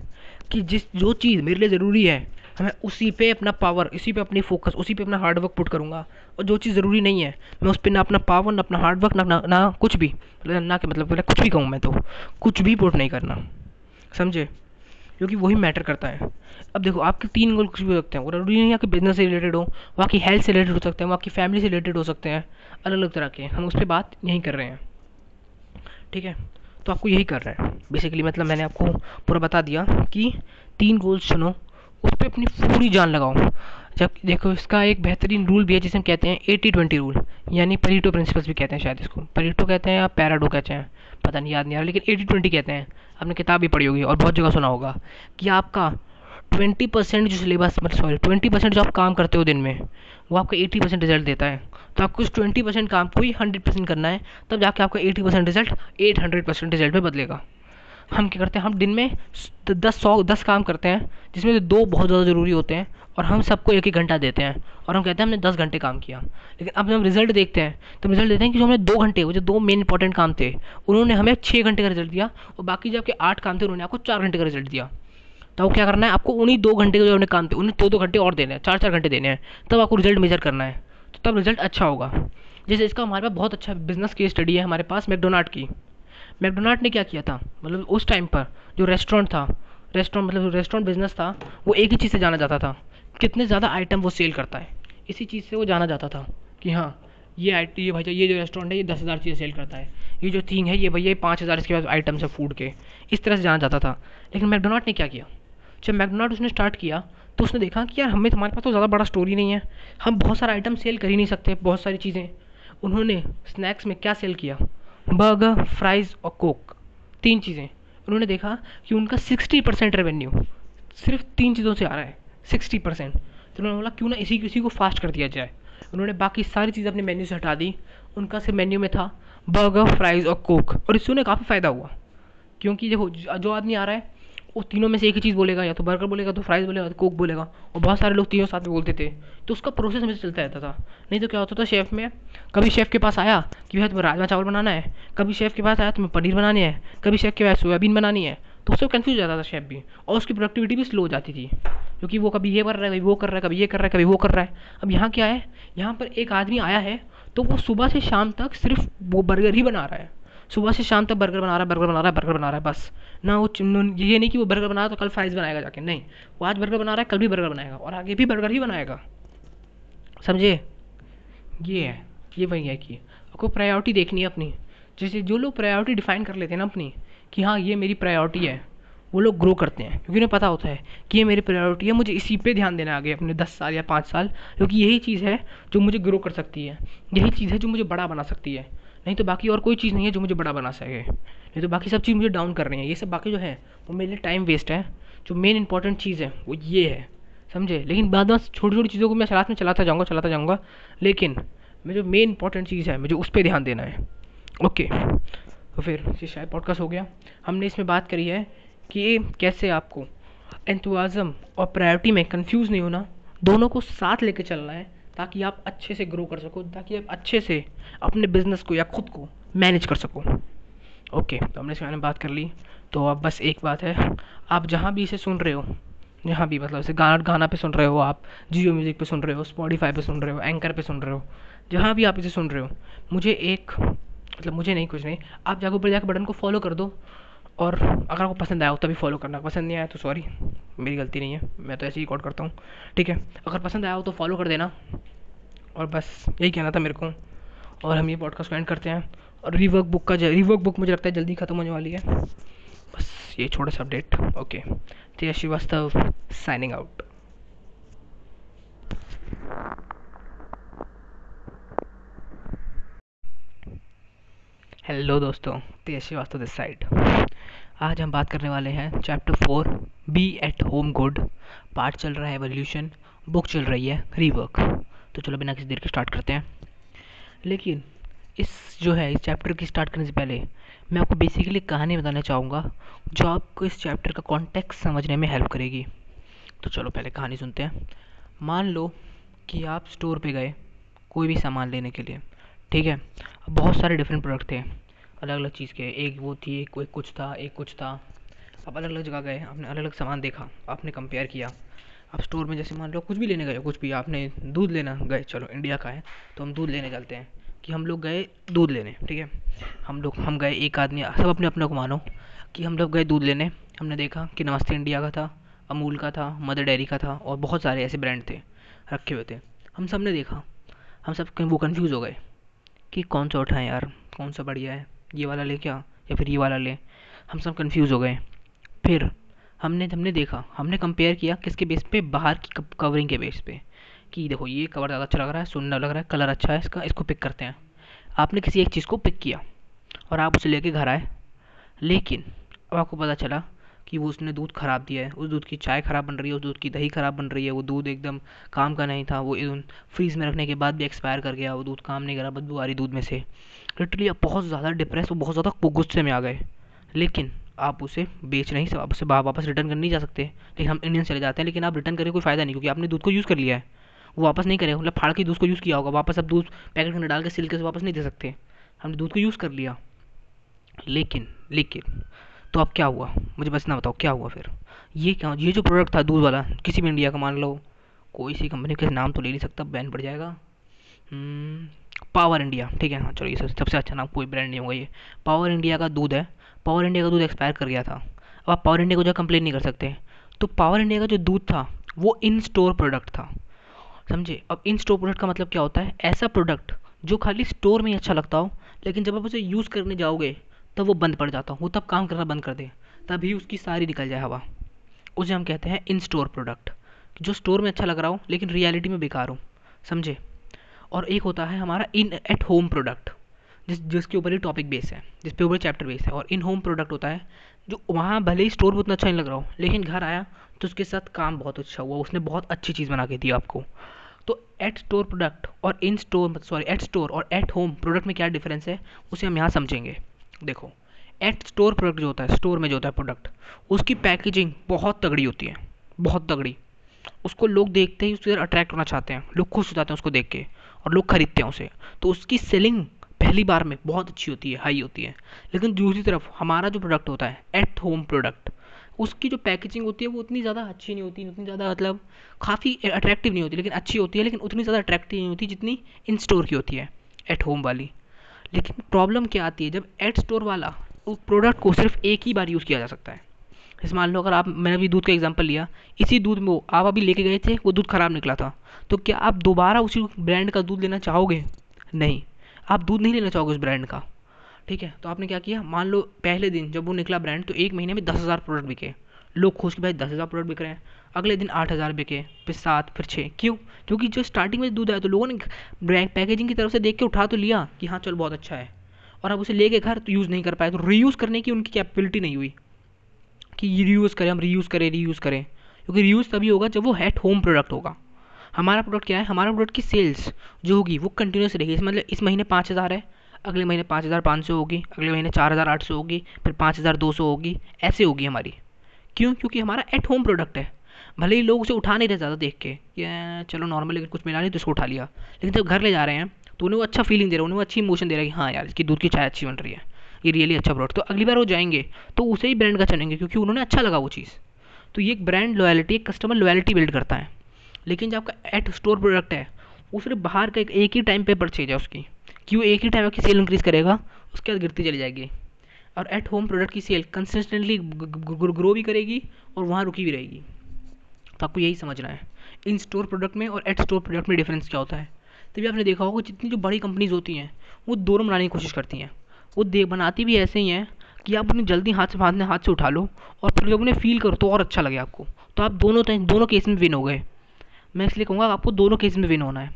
S1: कि जिस जो चीज़ मेरे लिए ज़रूरी है मैं उसी पे अपना पावर इसी पे अपनी फोकस उसी पे अपना हार्डवर्क पुट करूँगा। और जो चीज़ ज़रूरी नहीं है मैं उस पर ना अपना पावर ना अपना हार्डवर्क ना, ना ना कुछ भी मतलब ना कि मतलब कुछ भी कहूँ मैं तो कुछ भी पुट नहीं करना। समझे? क्योंकि वही मैटर करता है। अब देखो, आपके तीन गोल कुछ भी हो सकते हैं। वो ज़रूरी नहीं है बिज़नेस से रिलेटेड हो वहाँ आपकी हेल्थ से रिलेटेड हो सकते हैं वहाँ की फैमिली से रिलेटेड हो सकते हैं अलग अलग तरह के। हम उस पर बात यही कर रहे हैं। ठीक है? तो आपको यही कर रहे हैं। बेसिकली मतलब मैंने आपको पूरा बता दिया कि तीन गोल्स चुनो, उस पर अपनी पूरी जान लगाओ। जब देखो इसका एक बेहतरीन रूल भी है जिसे हम कहते हैं एटी ट्वेंटी रूल यानी परीटो प्रिंसिपल्स भी कहते हैं शायद इसको। परीटो कहते हैं या पैराडो कहते हैं, पता नहीं, याद नहीं आ रहा, लेकिन एटी ट्वेंटी कहते हैं। आपने किताब भी पढ़ी होगी और बहुत जगह सुना होगा कि आपका ट्वेंटी परसेंट जो सिलेबस मतलब सॉरी ट्वेंटी परसेंट जो आप काम करते हो दिन में, वो आपका एटी परसेंट रिज़ल्ट देता है। तो आपको उस ट्वेंटी परसेंट काम को ही हंड्रेड परसेंट करना है, तब जाके आपका eighty percent result at hundred percent result में बदलेगा। हम क्या करते हैं, हम दिन में दस सौ, दस काम करते हैं, जिसमें दो बहुत ज़्यादा ज़रूरी होते हैं और हम सबको एक एक घंटा देते हैं। और हम कहते हैं, हमने दस घंटे काम किया। लेकिन अब हम रिज़ल्ट देखते हैं तो रिज़ल्ट देते हैं कि जो हमने दो घंटे, वो जो दो मेन इंपॉर्टेंट काम थे, उन्होंने हमें छः घंटे का रिज़ल्ट दिया और बाकी जो आपके आठ काम थे, उन्होंने आपको चार घंटे का रिज़ल्ट दिया। तो क्या करना है? आपको उन्हीं दो घंटे के जो हमने काम थे, उन्हें दो दो घंटे और देने हैं चार चार घंटे देने हैं। तब आपको रिज़ल्ट मेजर करना है। तो तब रिज़ल्ट अच्छा होगा। जैसे इसका हमारे पास बहुत अच्छा बिज़नेस की स्टडी है हमारे पास मैकडोनाल्ड की। मैकडोनाल्ड ने क्या किया था? मतलब उस टाइम पर जो रेस्टोरेंट था रेस्टोरेंट मतलब रेस्टोरेंट बिज़नेस था, वो एक ही चीज़ से जाना जाता था। कितने ज़्यादा आइटम वो सेल करता है। इसी चीज़ से वो जाना जाता था कि हाँ ये आई ये भाई ये जो रेस्टोरेंट है, ये दस हज़ार चीज़ें सेल करता है। ये जो थिंग है, ये भैया पाँच हज़ार इसके पास आइटम्स है फ़ूड के। इस तरह से जाना जाता था। लेकिन मैकडोनाल्ड ने क्या किया? जब मैकडोनाल्ड उसने स्टार्ट किया तो उसने देखा कि यार, हमें तुम्हारे पास तो ज़्यादा बड़ा स्टोरी नहीं है। हम बहुत सारा आइटम सेल कर ही नहीं सकते, बहुत सारी चीज़ें। उन्होंने स्नैक्स में क्या सेल किया? बर्गर फ्राइज़ और कोक तीन चीज़ें। उन्होंने देखा कि उनका सिक्सटी परसेंट रेवेन्यू सिर्फ़ तीन चीज़ों से आ रहा है। Sixty percent. तो उन्होंने बोला, क्यों ना इसी किसी को फास्ट कर दिया जाए? उन्होंने बाकी सारी चीज़ें अपने मेन्यू से हटा दी। उनका सिर्फ़ मेन्यू में था बर्गर फ्राइज़ और कोक और इससे उन्हें काफ़ी फ़ायदा हुआ। क्योंकि देखो, जो आदमी आ रहा है, वो तीनों में से एक ही चीज़ बोलेगा, या तो बर्गर बोलेगा तो फ्राइज़ बोलेगा तो कोक बोलेगा। और बहुत सारे लोग तीनों साथ में बोलते थे। तो उसका प्रोसेस हमेशा चलता रहता था। नहीं तो क्या होता था शेफ़ में, कभी शेफ़ के पास आया कि भैया, तुम्हें राजमा चावल बनाना है? कभी शेफ़ के पास आया, तुम्हें पनीर बनानी है? कभी शेफ़ के पास सोयाबीन बनानी है? उससे कन्फ्यूज़ जाता था शेफ़ भी। और उसकी प्रोडक्टिविटी भी स्लो हो जाती थी। क्योंकि वो कभी ये कर रहा है, कभी वो कर रहा है, कभी ये कर रहा है, कभी वो कर रहा है। अब यहाँ क्या है? यहाँ पर एक आदमी आया है तो वो सुबह से शाम तक सिर्फ़ वो बर्गर ही बना रहा है। सुबह से शाम तक बर्गर बना रहा है बर्गर बना रहा है बर्गर बना रहा है, बस। ना वो ये नहीं कि वो बर्गर बना रहा तो कल फ्राइज़ बनाएगा जाके, नहीं। वो आज बर्गर बना रहा है, कल भी बर्गर बनाएगा और आगे भी बर्गर ही बनाएगा। समझे? ये है, ये वही है कि आपको प्रायोरिटी देखनी है अपनी। जैसे जो लोग प्रायोरिटी डिफाइन कर लेते हैं ना अपनी कि हाँ ये मेरी प्रायोरिटी है। वो लोग ग्रो करते हैं, क्योंकि उन्हें पता होता है कि ये मेरी प्रायोरिटी है, मुझे इसी पे ध्यान देना आगे अपने दस साल या पाँच साल, क्योंकि यही चीज़ है जो मुझे ग्रो कर सकती है। यही चीज़ है जो मुझे बड़ा बना सकती है। नहीं तो बाकी और कोई चीज़ नहीं है जो मुझे बड़ा बना सके। नहीं तो बाकी सब चीज़ मुझे डाउन कर रही है। ये सब बाकी जो है, वो मेरे लिए टाइम वेस्ट है। जो मेन इंपॉर्टेंट चीज़ है, वो ये है। समझे? लेकिन बाद में छोटी छोटी चीज़ों को मैं साथ में चलाता जाऊँगा चलाता जाऊँगा। लेकिन, मैं जो मेन इंपॉर्टेंट चीज़ है, मुझे उस पर ध्यान देना है। ओके तो फिर शायद पॉडकास्ट हो गया। हमने इसमें बात करी है कि कैसे आपको एंथुआज़म और प्रायोरिटी में कंफ्यूज नहीं होना, दोनों को साथ लेके चलना है, ताकि आप अच्छे से ग्रो कर सको, ताकि आप अच्छे से अपने बिज़नेस को या खुद को मैनेज कर सको। ओके तो हमने इसके बारे में बात कर ली। तो अब बस एक बात है। आप जहाँ भी इसे सुन रहे हो, जहाँ भी मतलब इसे गाना गाना पे सुन रहे हो आप जियो म्यूज़िक पे सुन रहे हो स्पॉटीफाई पे सुन रहे हो एंकर पे सुन रहे हो, जहाँ भी आप इसे सुन रहे हो, मुझे एक मतलब मुझे नहीं, कुछ नहीं। आप जाकर ऊपर जाकर बटन को फॉलो कर दो और अगर आपको पसंद आया हो तभी फॉलो करना। पसंद नहीं आया तो सॉरी मेरी गलती नहीं है। मैं तो ऐसे ही रिकॉर्ड करता हूँ, ठीक है? अगर पसंद आया हो तो फॉलो कर देना। और बस यही कहना था मेरे को। और हम ये पॉडकास्ट एंड करते हैं। और रिवर्क बुक का रिवर्क बुक मुझे लगता है जल्दी ख़त्म होने वाली है। बस ये छोटा सा update okay Tej Shrivastava signing out hello दोस्तों तेज श्रीवास्तव दिस साइड आज हम बात करने वाले हैं chapter four be at home good part चल रहा है एवोल्यूशन बुक चल रही है रीवर्क तो चलो बिना किसी देर के स्टार्ट करते हैं. लेकिन, इस जो है, इस चैप्टर की स्टार्ट करने से पहले, मैं आपको बेसिकली कहानी बताना चाहूँगा, जो आपको इस चैप्टर का कॉन्टेक्स्ट समझने में हेल्प करेगी. तो चलो पहले कहानी सुनते हैं. मान लो कि आप स्टोर पे गए, कोई भी सामान लेने के लिए. ठीक है? बहुत सारे डिफरेंट प्रोडक्ट थे। अलग अलग चीज़ के। एक वो थी, एक कुछ था, एक कुछ था। आप अलग अलग जगह गए आपने अलग अलग सामान देखा, आपने कंपेयर किया। आप स्टोर में जैसे मान लो कुछ भी लेने गए, कुछ भी आपने दूध लेना गए, चलो इंडिया का है तो हम दूध लेने चलते हैं। कि हम लोग गए दूध लेने, ठीक है? हम लोग, हम गए, एक आदमी, सब अपने अपने को मानो, कि हम लोग गए दूध लेने। हमने देखा कि नमस्ते इंडिया का था, अमूल का था मदर डेयरी का था, और बहुत सारे ऐसे ब्रांड थे, रखे हुए थे। हम सबने देखा। हम सब वो कन्फ्यूज़ हो गए। कि कौन सा उठाएँ यार, कौन सा बढ़िया है, ये वाला ले क्या, या फिर ये वाला ले। हम सब कंफ्यूज हो गए। फिर हमने हमने देखा, हमने कंपेयर किया किसके बेस पे, बाहर की कवरिंग के बेस पे। कि देखो, ये कवर ज़्यादा अच्छा लग रहा है सुंदर लग रहा है कलर अच्छा है इसका, इसको पिक करते हैं। आपने किसी एक चीज़ को पिक किया और आप उसे लेके घर आए। लेकिन, अब आपको पता चला कि वो उसने दूध ख़राब दिया है, उस दूध की चाय ख़राब बन रही है, उस दूध की दही ख़राब बन रही है, वो दूध एकदम काम का नहीं था, वो फ्रीज़ में रखने के बाद भी एक्सपायर कर गया, वो दूध काम नहीं करा बदबू आ रही दूध में से। लिटरली आप बहुत ज़्यादा डिप्रेस वो बहुत ज़्यादा गुस्से में आ गए। लेकिन आप उसे बेच नहीं आप उसे वापस रिटर्न कर नहीं जा सकते। लेकिन हम इंडियन चले जाते हैं, लेकिन आप रिटर्न करें कोई फ़ायदा नहीं, क्योंकि आपने दूध को यूज़ कर लिया है। वो वापस नहीं करेगा मतलब फाड़ के दूध को यूज़ किया होगा, वापस आप दूध पैकेट में डाल के सिल के वापस नहीं दे सकते। हमने दूध को यूज़ कर लिया। लेकिन लेकिन तो अब क्या हुआ? मुझे बस ना बताओ, क्या हुआ फिर? ये क्या, ये जो प्रोडक्ट था दूध वाला, किसी भी इंडिया का मान लो, कोई सी कंपनी का नाम तो ले नहीं सकता बैन पड़ जाएगा। पावर इंडिया ठीक है? हाँ चलो, ये सबसे अच्छा नाम, कोई ब्रांड नहीं होगा ये। पावर इंडिया का दूध है पावर इंडिया का दूध एक्सपायर कर गया था। अब आप पावर इंडिया को जो कंप्लेन नहीं कर सकते। तो पावर इंडिया का जो दूध था, वो इन स्टोर प्रोडक्ट था। समझे? अब इन स्टोर प्रोडक्ट का मतलब क्या होता है? ऐसा प्रोडक्ट जो खाली स्टोर में ही अच्छा लगता हो, लेकिन जब आप उसे यूज़ करने जाओगे तब वो बंद पड़ जाता वो तब काम करना बंद कर दे। तभी उसकी सारी निकल जाए हवा। उसे हम कहते हैं इन स्टोर प्रोडक्ट जो स्टोर में अच्छा लग रहा हो, लेकिन रियलिटी में बेकार हो। समझे? और एक होता है हमारा इन एट होम प्रोडक्ट जिस, जिसके ऊपर ही टॉपिक बेस है, जिस पे ऊपर चैप्टर बेस है। और इन होम प्रोडक्ट होता है, जो वहाँ भले ही स्टोर में उतना अच्छा नहीं लग रहा हो, लेकिन घर आया तो उसके साथ काम बहुत अच्छा हुआ। उसने बहुत अच्छी चीज़ बना के दी आपको। तो एट स्टोर प्रोडक्ट और in store sorry at store और एट होम प्रोडक्ट में क्या डिफरेंस है, उसे हम यहाँ समझेंगे। देखो एट स्टोर प्रोडक्ट जो होता है स्टोर में जो होता है प्रोडक्ट उसकी पैकेजिंग बहुत तगड़ी होती है, बहुत तगड़ी। उसको लोग देखते ही तरफ़ अट्रैक्ट होना चाहते हैं, लोग खुश हो जाते हैं उसको देख के, और लोग खरीदते हैं उसे। तो उसकी सेलिंग पहली बार में बहुत अच्छी होती है हाई होती है। लेकिन दूसरी तरफ़, हमारा जो प्रोडक्ट होता है एट होम प्रोडक्ट उसकी जो पैकेजिंग होती है, वो उतनी ज़्यादा अच्छी नहीं होती, उतनी ज़्यादा मतलब काफ़ी अट्रैक्टिव नहीं होती, लेकिन अच्छी होती है, लेकिन उतनी ज़्यादा अट्रैक्टिव नहीं होती जितनी इन स्टोर की होती है एट होम वाली। लेकिन प्रॉब्लम क्या आती है? जब एड स्टोर वाला उस प्रोडक्ट को सिर्फ़ एक ही बार यूज़ किया जा सकता है। जैसे मान लो, अगर आप, मैंने अभी दूध का एग्जांपल लिया, इसी दूध में वो, आप अभी लेके गए थे, वो दूध ख़राब निकला था तो क्या आप दोबारा उसी ब्रांड का दूध लेना चाहोगे? नहीं। आप दूध नहीं लेना चाहोगे उस ब्रांड का। ठीक है? तो आपने क्या किया? मान लो, पहले दिन जब वो निकला ब्रांड तो एक महीने में दस हज़ार प्रोडक्ट बिके। लोग खुश कि भाई दस हज़ार प्रोडक्ट बिक रहे हैं। अगले दिन आठ हज़ार बिके, फिर सात, फिर छः क्यों? क्योंकि जो स्टार्टिंग में दूध आया तो लोगों ने पैकेजिंग की तरफ़ से देख के उठा तो लिया कि हाँ चल बहुत अच्छा है। और अब उसे ले गए घर तो यूज़ नहीं कर पाए तो रीयूज़ करने की उनकी कैपेबिलिटी नहीं हुई। कि रीयूज़ करें, हम रीयूज़ करें रीयूज़ करें। क्योंकि रीयूज़ तभी होगा जब वो हेट होम प्रोडक्ट होगा। हमारा प्रोडक्ट क्या है? हमारा प्रोडक्ट की सेल्स जो होगी, वो कंटिन्यूस रहेगी। इस मतलब इस महीने पाँच हज़ार है, अगले महीने पाँच हज़ार पाँच सौ होगी, अगले महीने चार हज़ार आठ सौ होगी, फिर पाँच हज़ार दो सौ होगी। ऐसे होगी हमारी। क्यों? क्योंकि हमारा एट होम प्रोडक्ट है। भले ही लोग उसे उठा नहीं रहे ज़्यादा देख के। कि चलो नॉर्मल अगर कुछ मिला नहीं तो उसको उठा लिया। लेकिन जब घर ले जा रहे हैं तो उन्हें वो अच्छा फीलिंग दे रहा है उन्हें अच्छी इमोशन दे रहा है कि हाँ यार इसकी दूध की चाय अच्छी बन रही है। ये रियली अच्छा प्रोडक्ट तो अगली बार वो जाएँगे तो उसे ही ब्रांड का चलेंगे क्योंकि उन्होंने अच्छा लगा वो चीज़। तो ये एक ब्रांड लॉयल्टी एक कस्टमर लॉयल्टी बिल्ड करता है। लेकिन जो आपका एट स्टोर प्रोडक्ट है वो सिर्फ़ बाहर का एक, एक ही टाइम पे परचेज है उसकी। कि वो एक ही टाइम आपकी सेल इंक्रीज़ करेगा उसके बाद गिरती चली जाएगी। और एट होम प्रोडक्ट की सेल कंसिस्टेंटली ग्रो भी करेगी और वहाँ रुकी भी रहेगी। तो आपको यही समझना है। इन स्टोर प्रोडक्ट में और एट स्टोर प्रोडक्ट में डिफरेंस क्या होता है? तभी आपने देखा होगा जितनी जो बड़ी कंपनीज़ होती हैं, वो दोनों बनाने की कोशिश करती हैं। वो दे, बनाती भी ऐसे ही हैं कि आप उन्हें जल्दी हाथ से, हाथ हाथ से उठा लो और फिर जब उन्हें फील करो तो और अच्छा लगे आपको। तो आप दोनों दोनों केस में विन हो गए। मैं इसलिए कहूँगा, आपको दोनों केस में विन होना है।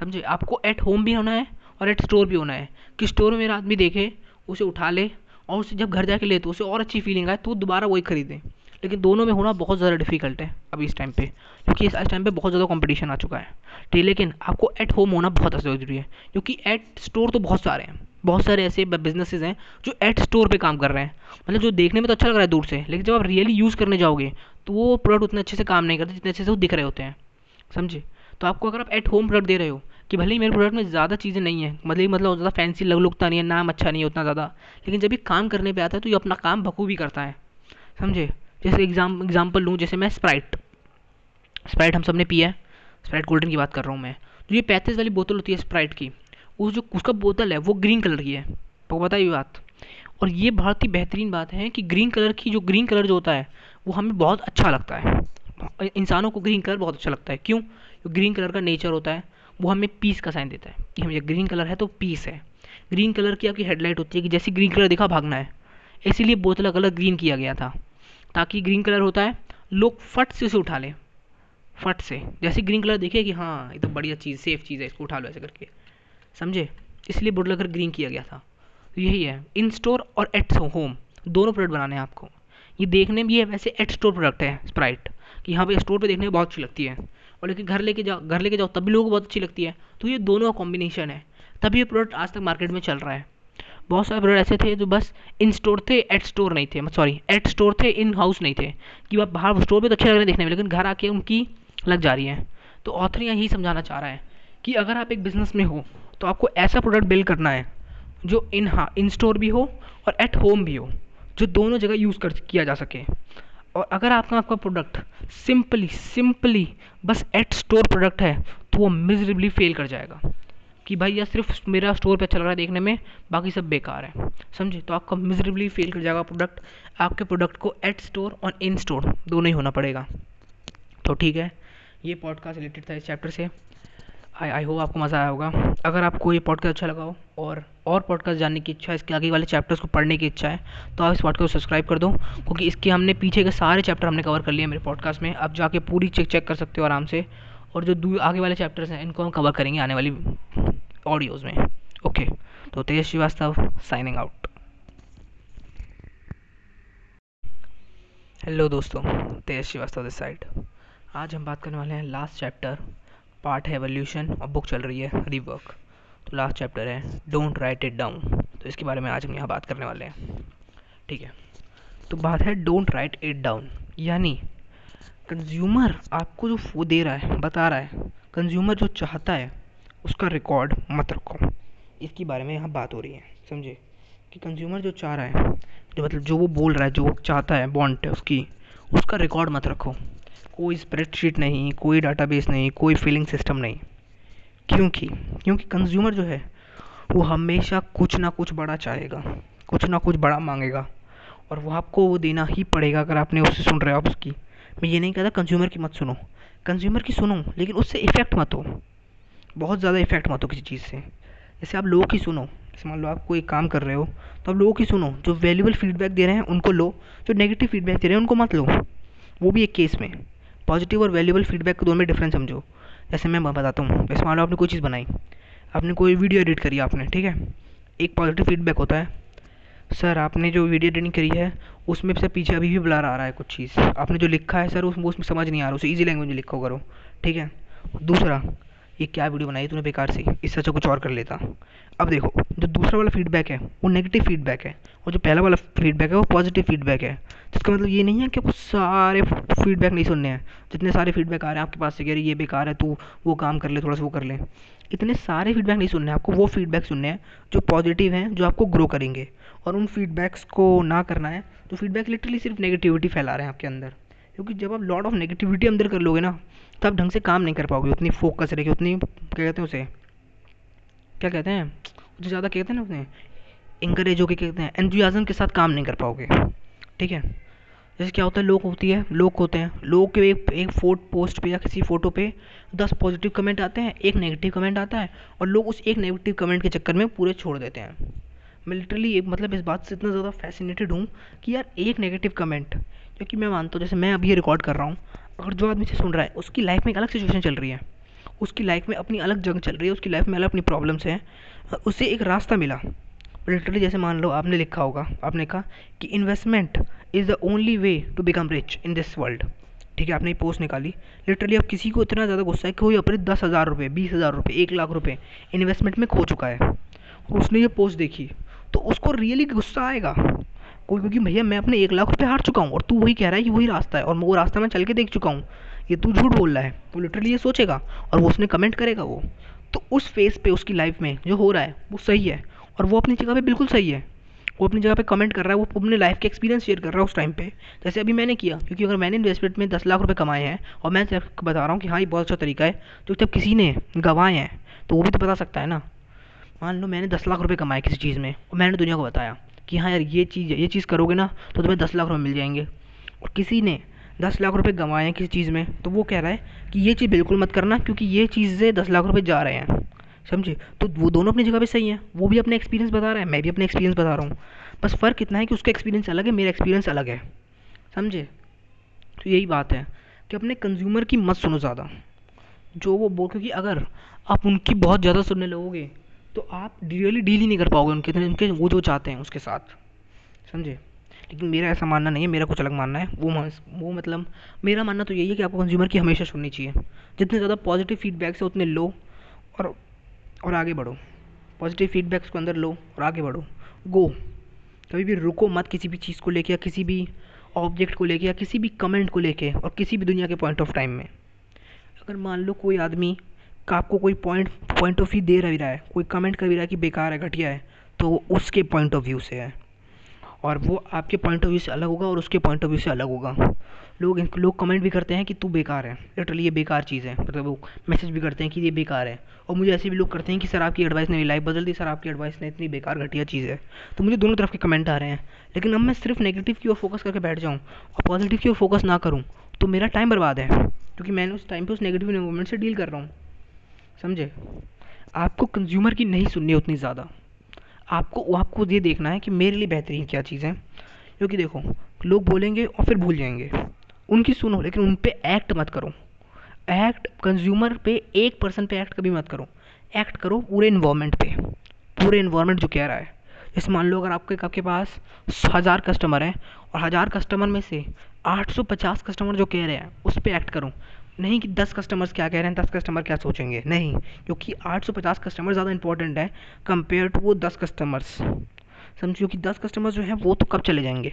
S1: समझे? आपको एट होम भी होना है और एट स्टोर भी होना है। कि स्टोर में मेरा आदमी देखे, उसे उठा ले और उसे जब घर जाके ले तो उसे और अच्छी फीलिंग आए तो दोबारा वही खरीदें। लेकिन दोनों में होना बहुत ज़्यादा डिफ़िकल्ट है अभी इस टाइम पे। क्योंकि इस टाइम पे बहुत ज़्यादा कंपटीशन आ चुका है। ठीक लेकिन आपको एट होम होना बहुत ज़रूरी है। क्योंकि एट स्टोर तो बहुत सारे हैं। बहुत सारे ऐसे बिजनेसेस हैं जो एट स्टोर पे काम कर रहे हैं। मतलब जो देखने में तो अच्छा लग रहा है दूर से, लेकिन जब आप रियली यूज़ करने जाओगे तो वो प्रोडक्ट उतने अच्छे से काम नहीं करते जितने अच्छे से वो दिख रहे होते हैं। समझे? तो आपको अगर आप एट होम प्रोडक्ट दे रहे हो, कि भले ही मेरे प्रोडक्ट में ज़्यादा चीज़ें नहीं है मतलब मतलब ज़्यादा फैंसी लग लुकता नहीं है, नाम अच्छा नहीं है उतना ज़्यादा, लेकिन जब ये काम करने पर आता है तो ये अपना काम बखूबी करता है। समझे? जैसे एग्ज़ाम एग्ज़ाम्पल लूँ, जैसे मैं स्प्राइट स्प्राइट हम सबने पिया है। स्प्राइट गोल्डन की बात कर रहा हूँ मैं। तो ये पैंतीस वाली बोतल होती है स्प्राइट की। उस जो उसका बोतल है, वो ग्रीन कलर की है। तो पता ये बात? और ये बहुत ही बेहतरीन बात है कि ग्रीन कलर की जो ग्रीन कलर जो होता है, वो हमें बहुत अच्छा लगता है। इंसानों को ग्रीन कलर बहुत अच्छा लगता है। क्यों? ग्रीन कलर का नेचर होता है, वो हमें पीस का साइन देता है कि हमें ग्रीन कलर है तो पीस है। ग्रीन कलर की आपकी हेडलाइट होती है कि जैसे ग्रीन कलर दिखा भागना है। इसीलिए बोतल का ग्रीन किया गया था। ताकि ग्रीन कलर होता है, लोग फट से उसे उठा लें। फट से। जैसे ग्रीन कलर देखे कि हाँ ये तो बढ़िया चीज़ सेफ़ चीज़ है, इसको उठा लो ऐसे करके। समझे? इसलिए बोतल कलर ग्रीन किया गया था। तो यही है। इन स्टोर और एट होम दोनों प्रोडक्ट बनाने हैं आपको। ये देखने में ये वैसे एट स्टोर प्रोडक्ट है स्प्राइट कि यहाँ पे स्टोर पे देखने में बहुत अच्छी लगती है। और लेकिन घर लेके जाओ, घर लेके जाओ, तब भी लोगों को बहुत अच्छी लगती है। तो ये दोनों का कॉम्बिनेशन है। तभी ये प्रोडक्ट आज तक मार्केट में चल रहा है। बहुत सारे प्रोडक्ट ऐसे थे जो बस इन स्टोर थे एट स्टोर नहीं थे सॉरी एट स्टोर थे इन हाउस नहीं थे। कि वह बाहर स्टोर पे तो अच्छे लग रहे हैं देखने में, लेकिन घर आके उनकी लग जा रही है। तो ऑथर यही समझाना चाह रहा है कि अगर आप एक बिज़नेस में हो तो आपको ऐसा प्रोडक्ट बिल्ड करना है, जो इन हाँ इन स्टोर भी हो और एट होम भी हो, जो दोनों जगह यूज़ कर, किया जा सके। और अगर आपका आपका प्रोडक्ट सिंपली सिंपली बस एट स्टोर प्रोडक्ट है तो वो मिजरेबली फेल कर जाएगा। कि भाई यह सिर्फ़ मेरा स्टोर पे अच्छा लग रहा है देखने में, बाकी सब बेकार है। समझे? तो आपका मिजरेबली फेल कर जाएगा प्रोडक्ट आपके प्रोडक्ट को एट स्टोर और इन स्टोर दोनों ही होना पड़ेगा। तो ठीक है, ये पॉडकास्ट रिलेटेड था इस चैप्टर से। आई आई होप आपको मज़ा आया होगा। अगर आपको ये पॉडकास्ट अच्छा लगा हो और और पॉडकास्ट जानने की इच्छा है, इसके आगे वाले चैप्टर्स को पढ़ने की इच्छा है तो आप इस पॉडकास्ट को सब्सक्राइब कर दो, क्योंकि इसके हमने पीछे के सारे चैप्टर हमने कवर कर लिए मेरे पॉडकास्ट में। आप जाके पूरी चेक चेक कर सकते हो आराम से। और जो आगे वाले चैप्टर्स हैं, इनको हम कवर करेंगे आने वाली ऑडियोज़ में। ओके तो Tej Srivastava signing out hello दोस्तों तेज श्रीवास्तव दिस साइड आज हम बात करने वाले हैं लास्ट चैप्टर पार्ट है एवोल्यूशन और बुक चल रही है रीवर्क तो लास्ट चैप्टर है डोंट राइट इट डाउन तो इसके बारे में आज हम यहाँ बात करने वाले हैं। ठीक है? तो बात है डोंट राइट इट डाउन यानी कंज्यूमर आपको जो वो दे रहा है, बता रहा है कंज्यूमर जो चाहता है, उसका रिकॉर्ड मत रखो। इसके बारे में यहाँ बात हो रही है, समझे? कि कंज्यूमर जो चाह रहा है, जो मतलब जो वो बोल रहा है, जो चाहता है बॉन्ट है उसकी, उसका रिकॉर्ड मत रखो। कोई स्प्रेडशीट नहीं, कोई डाटाबेस नहीं, कोई फीलिंग सिस्टम नहीं। क्योंकि क्योंकि कंज्यूमर जो है, वो हमेशा कुछ ना कुछ बड़ा चाहेगा, कुछ ना कुछ बड़ा मांगेगा, और वो आपको वो देना ही पड़ेगा अगर आपने उससे सुन रहे हो आप उसकी। मैं ये नहीं कहता कंज्यूमर की मत सुनो। कंज्यूमर की सुनो, लेकिन उससे इफ़ेक्ट मत हो। बहुत ज़्यादा इफ़ेक्ट मत हो किसी चीज़ से। जैसे आप लोगों की सुनो, जैसे मान लो आप कोई काम कर रहे हो तो आप लोगों की सुनो, जो वैल्यूबल फीडबैक दे रहे हैं, उनको लो, जो नेगेटिव फीडबैक दे रहे हैं, उनको मत लो। वो भी एक केस में। पॉजिटिव और वैल्यूबल फीडबैक के दोनों में डिफरेंस समझो। जैसे मैं बताता हूँ, जैसे मान लो आपने कोई चीज़ बनाई, आपने कोई वीडियो एडिट करी आपने, ठीक है? एक पॉजिटिव फीडबैक होता है। सर, आपने जो वीडियो एडिटिंग करी है, उसमें से पीछे अभी भी ब्लर आ रहा है कुछ चीज़। आपने जो लिखा है सर उसमें उसमें समझ नहीं आ रहा, उसे ईजी लैंग्वेज में लिखो करो, ठीक है? दूसरा, ये क्या वीडियो बनाई तूने बेकार सी? इससे अच्छा कुछ और कर लेता। अब देखो, जो दूसरा वाला फीडबैक है, वो नेगेटिव फीडबैक है, और जो पहला वाला फीडबैक है, वो पॉजिटिव फीडबैक है। जिसका मतलब ये नहीं है कि आपको सारे फीडबैक नहीं सुनने हैं। जितने सारे फीडबैक आ रहे हैं आपके पास से कह रही ये बेकार है, तू वो काम कर ले, थोड़ा सा वो कर ले। इतने सारे फीडबैक नहीं सुनने हैं आपको, वो फीडबैक सुनने हैं जो पॉजिटिव हैं, जो आपको ग्रो करेंगे। और उन फीडबैक्स को ना करना है तो फीडबैक लिटरली सिर्फ़ नेगेटिविटी फैला रहे हैं आपके अंदर। क्योंकि जब आप लॉट ऑफ़ नेगेटिविटी अंदर कर लोगे ना तो आप ढंग से काम नहीं कर पाओगे, उतनी फोकस रहेगी उतनी, क्या कहते हैं उसे? क्या कहते हैं? उसे ज़्यादा कहते हैं ना उसने इंकरेज होकर कहते हैं एंथुजियाज़म के साथ काम नहीं कर पाओगे। ठीक है? जैसे क्या होता है, लोग होती है, लोग होते हैं। लोग के एक एक फोट, पोस्ट पे या किसी फ़ोटो पे दस पॉजिटिव कमेंट आते हैं, एक नेगेटिव कमेंट आता है और लोग उस एक नेगेटिव कमेंट के चक्कर में पूरे छोड़ देते हैं। मैं लिटरली मतलब इस बात से इतना ज़्यादा फैसिनेटेड हूँ कि यार एक नेगेटिव कमेंट क्योंकि मैं मानता हूँ, जैसे मैं अभी रिकॉर्ड कर रहा हूँ, अगर जो आदमी से सुन रहा है, उसकी लाइफ में एक अलग सिचुएशन चल रही है। उसकी लाइफ में अपनी अलग जंग चल रही है, उसकी लाइफ में अलग अपनी प्रॉब्लम्स हैं, उसे एक रास्ता मिला। लिटरली जैसे मान लो आपने लिखा होगा, आपने कहा कि investment is the only way to become rich in this world ठीक है, आपने ये पोस्ट निकाली। लिटरली अब किसी को इतना ज़्यादा गुस्सा है कि कोई अपने दस हज़ार रुपये बीस हज़ार रुपये एक लाख रुपये इन्वेस्टमेंट में खो चुका है। और उसने ये पोस्ट देखी। तो उसको रियली गुस्सा आएगा। कोई क्योंकि भैया मैं अपने एक लाख रुपये हार चुका हूँ और तू वही कह रहा है कि वही रास्ता है और वो रास्ता मैं चल के देख चुका हूँ। ये तू झूठ बोल रहा है। वो लिटरली ये सोचेगा और वो उसने कमेंट करेगा वो। तो उस फेस पे, उसकी लाइफ में जो हो रहा है, वो सही है और वो अपनी जगह पे बिल्कुल सही है। वो अपनी जगह पे कमेंट कर रहा है, वो अपने लाइफ के एक्सपीरियंस शेयर कर रहा है उस टाइम पे। जैसे अभी मैंने किया, क्योंकि अगर मैंने इन्वेस्टमेंट में दस लाख रुपए कमाए हैं, और मैं सिर्फ़ बता रहा हूँ कि हाँ ये बहुत अच्छा तरीका है तो जब किसी ने गंवाए हैं तो वो भी तो बता सकता है ना। मान लो मैंने दस लाख रुपये कमाए किसी चीज़ में, और मैंने दुनिया को बताया कि हाँ यार, ये चीज़ ये चीज़ करोगे ना तो तुम्हें दस लाख रुपये मिल जाएँगे। और किसी ने दस लाख रुपये गंवाए हैं किसी चीज़ में तो वो कह रहा है कि ये चीज़ बिल्कुल मत करना, क्योंकि ये चीज़ें दस लाख रुपये जा रहे हैं। समझे? तो वो दोनों अपनी जगह पे सही हैं। वो भी अपने एक्सपीरियंस बता रहा है, मैं भी अपने एक्सपीरियंस बता रहा हूँ। बस फ़र्क इतना है कि उसका एक्सपीरियंस अलग है, मेरा एक्सपीरियंस अलग है। समझे? तो यही बात है कि अपने कंज्यूमर की मत सुनो ज़्यादा। जो वो बोल, क्योंकि अगर आप उनकी बहुत ज़्यादा सुनने लगोगे तो आप रियली डील ही नहीं कर पाओगे उनके उनके वो जो चाहते हैं उसके साथ। समझे? लेकिन मेरा ऐसा मानना नहीं है, मेरा कुछ अलग मानना है। वो वो मतलब मेरा मानना तो यही है कि आपको कंज्यूमर की हमेशा सुननी चाहिए। जितने ज़्यादा पॉजिटिव फीडबैक से उतने लो, और और आगे बढ़ो। पॉजिटिव फीडबैक्स को अंदर लो और आगे बढ़ो। गो कभी भी रुको मत किसी भी चीज़ को लेके या किसी भी ऑब्जेक्ट को लेके या किसी भी कमेंट को लेके और किसी भी दुनिया के पॉइंट ऑफ़ टाइम में। अगर मान लो कोई आदमी का आपको कोई पॉइंट पॉइंट ऑफ़ व्यू दे रही रहा है, कोई कमेंट कर भी रहा है कि बेकार है, घटिया है तो वो उसके पॉइंट ऑफ़ व्यू से है। और वो आपके पॉइंट ऑफ़ व्यू से अलग होगा और उसके पॉइंट ऑफ़ व्यू से अलग होगा। लोग लोग कमेंट भी करते हैं कि तू बेकार है। लिटरली ये बेकार चीज़ है। मतलब वो मैसेज भी करते हैं कि ये बेकार है। और मुझे ऐसे भी लोग करते हैं कि सर आपकी एडवाइस ने मेरी लाइफ बदल दी, सर आपकी एडवाइस ने इतनी बेकार घटिया चीज़ है। तो मुझे दोनों तरफ़ के कमेंट आ रहे हैं। लेकिन अब मैं सिर्फ़ नेगेटिव की ओर फोकस करके बैठ जाऊँ और पॉजिटिव की ओर फोकस ना करूँ तो मेरा टाइम बर्बाद है। क्योंकि मैंने उस टाइम पर उस नेगेटिव मूवमेंट से डील कर रहा हूँ। समझे? आपको कंज्यूमर की नहीं सुननी उतनी ज़्यादा। आपको आपको ये देखना है कि मेरे लिए बेहतरीन क्या चीज़ है। क्योंकि देखो, लोग बोलेंगे और फिर भूल जाएँगे। उनकी सुनो, लेकिन उन पर एक्ट मत करो। एक्ट कंज्यूमर पे एक पर्सन पे एक्ट कभी मत करो। एक्ट करो पूरे इन्वायरमेंट पे। पूरे इन्वायरमेंट जो कह रहा है। जैसे मान लो अगर आपके आपके पास हज़ार कस्टमर हैं और हज़ार कस्टमर में से 850 कस्टमर जो कह रहे हैं, उस पर एक्ट करो। नहीं कि 10 कस्टमर्स क्या कह रहे हैं 10 कस्टमर क्या सोचेंगे। नहीं, क्योंकि 850 कस्टमर ज़्यादा इंपॉर्टेंट है कंपेयर टू वो 10 कस्टमर्स समझो कि 10 कस्टमर्स जो हैं, वो तो कब चले जाएँगे?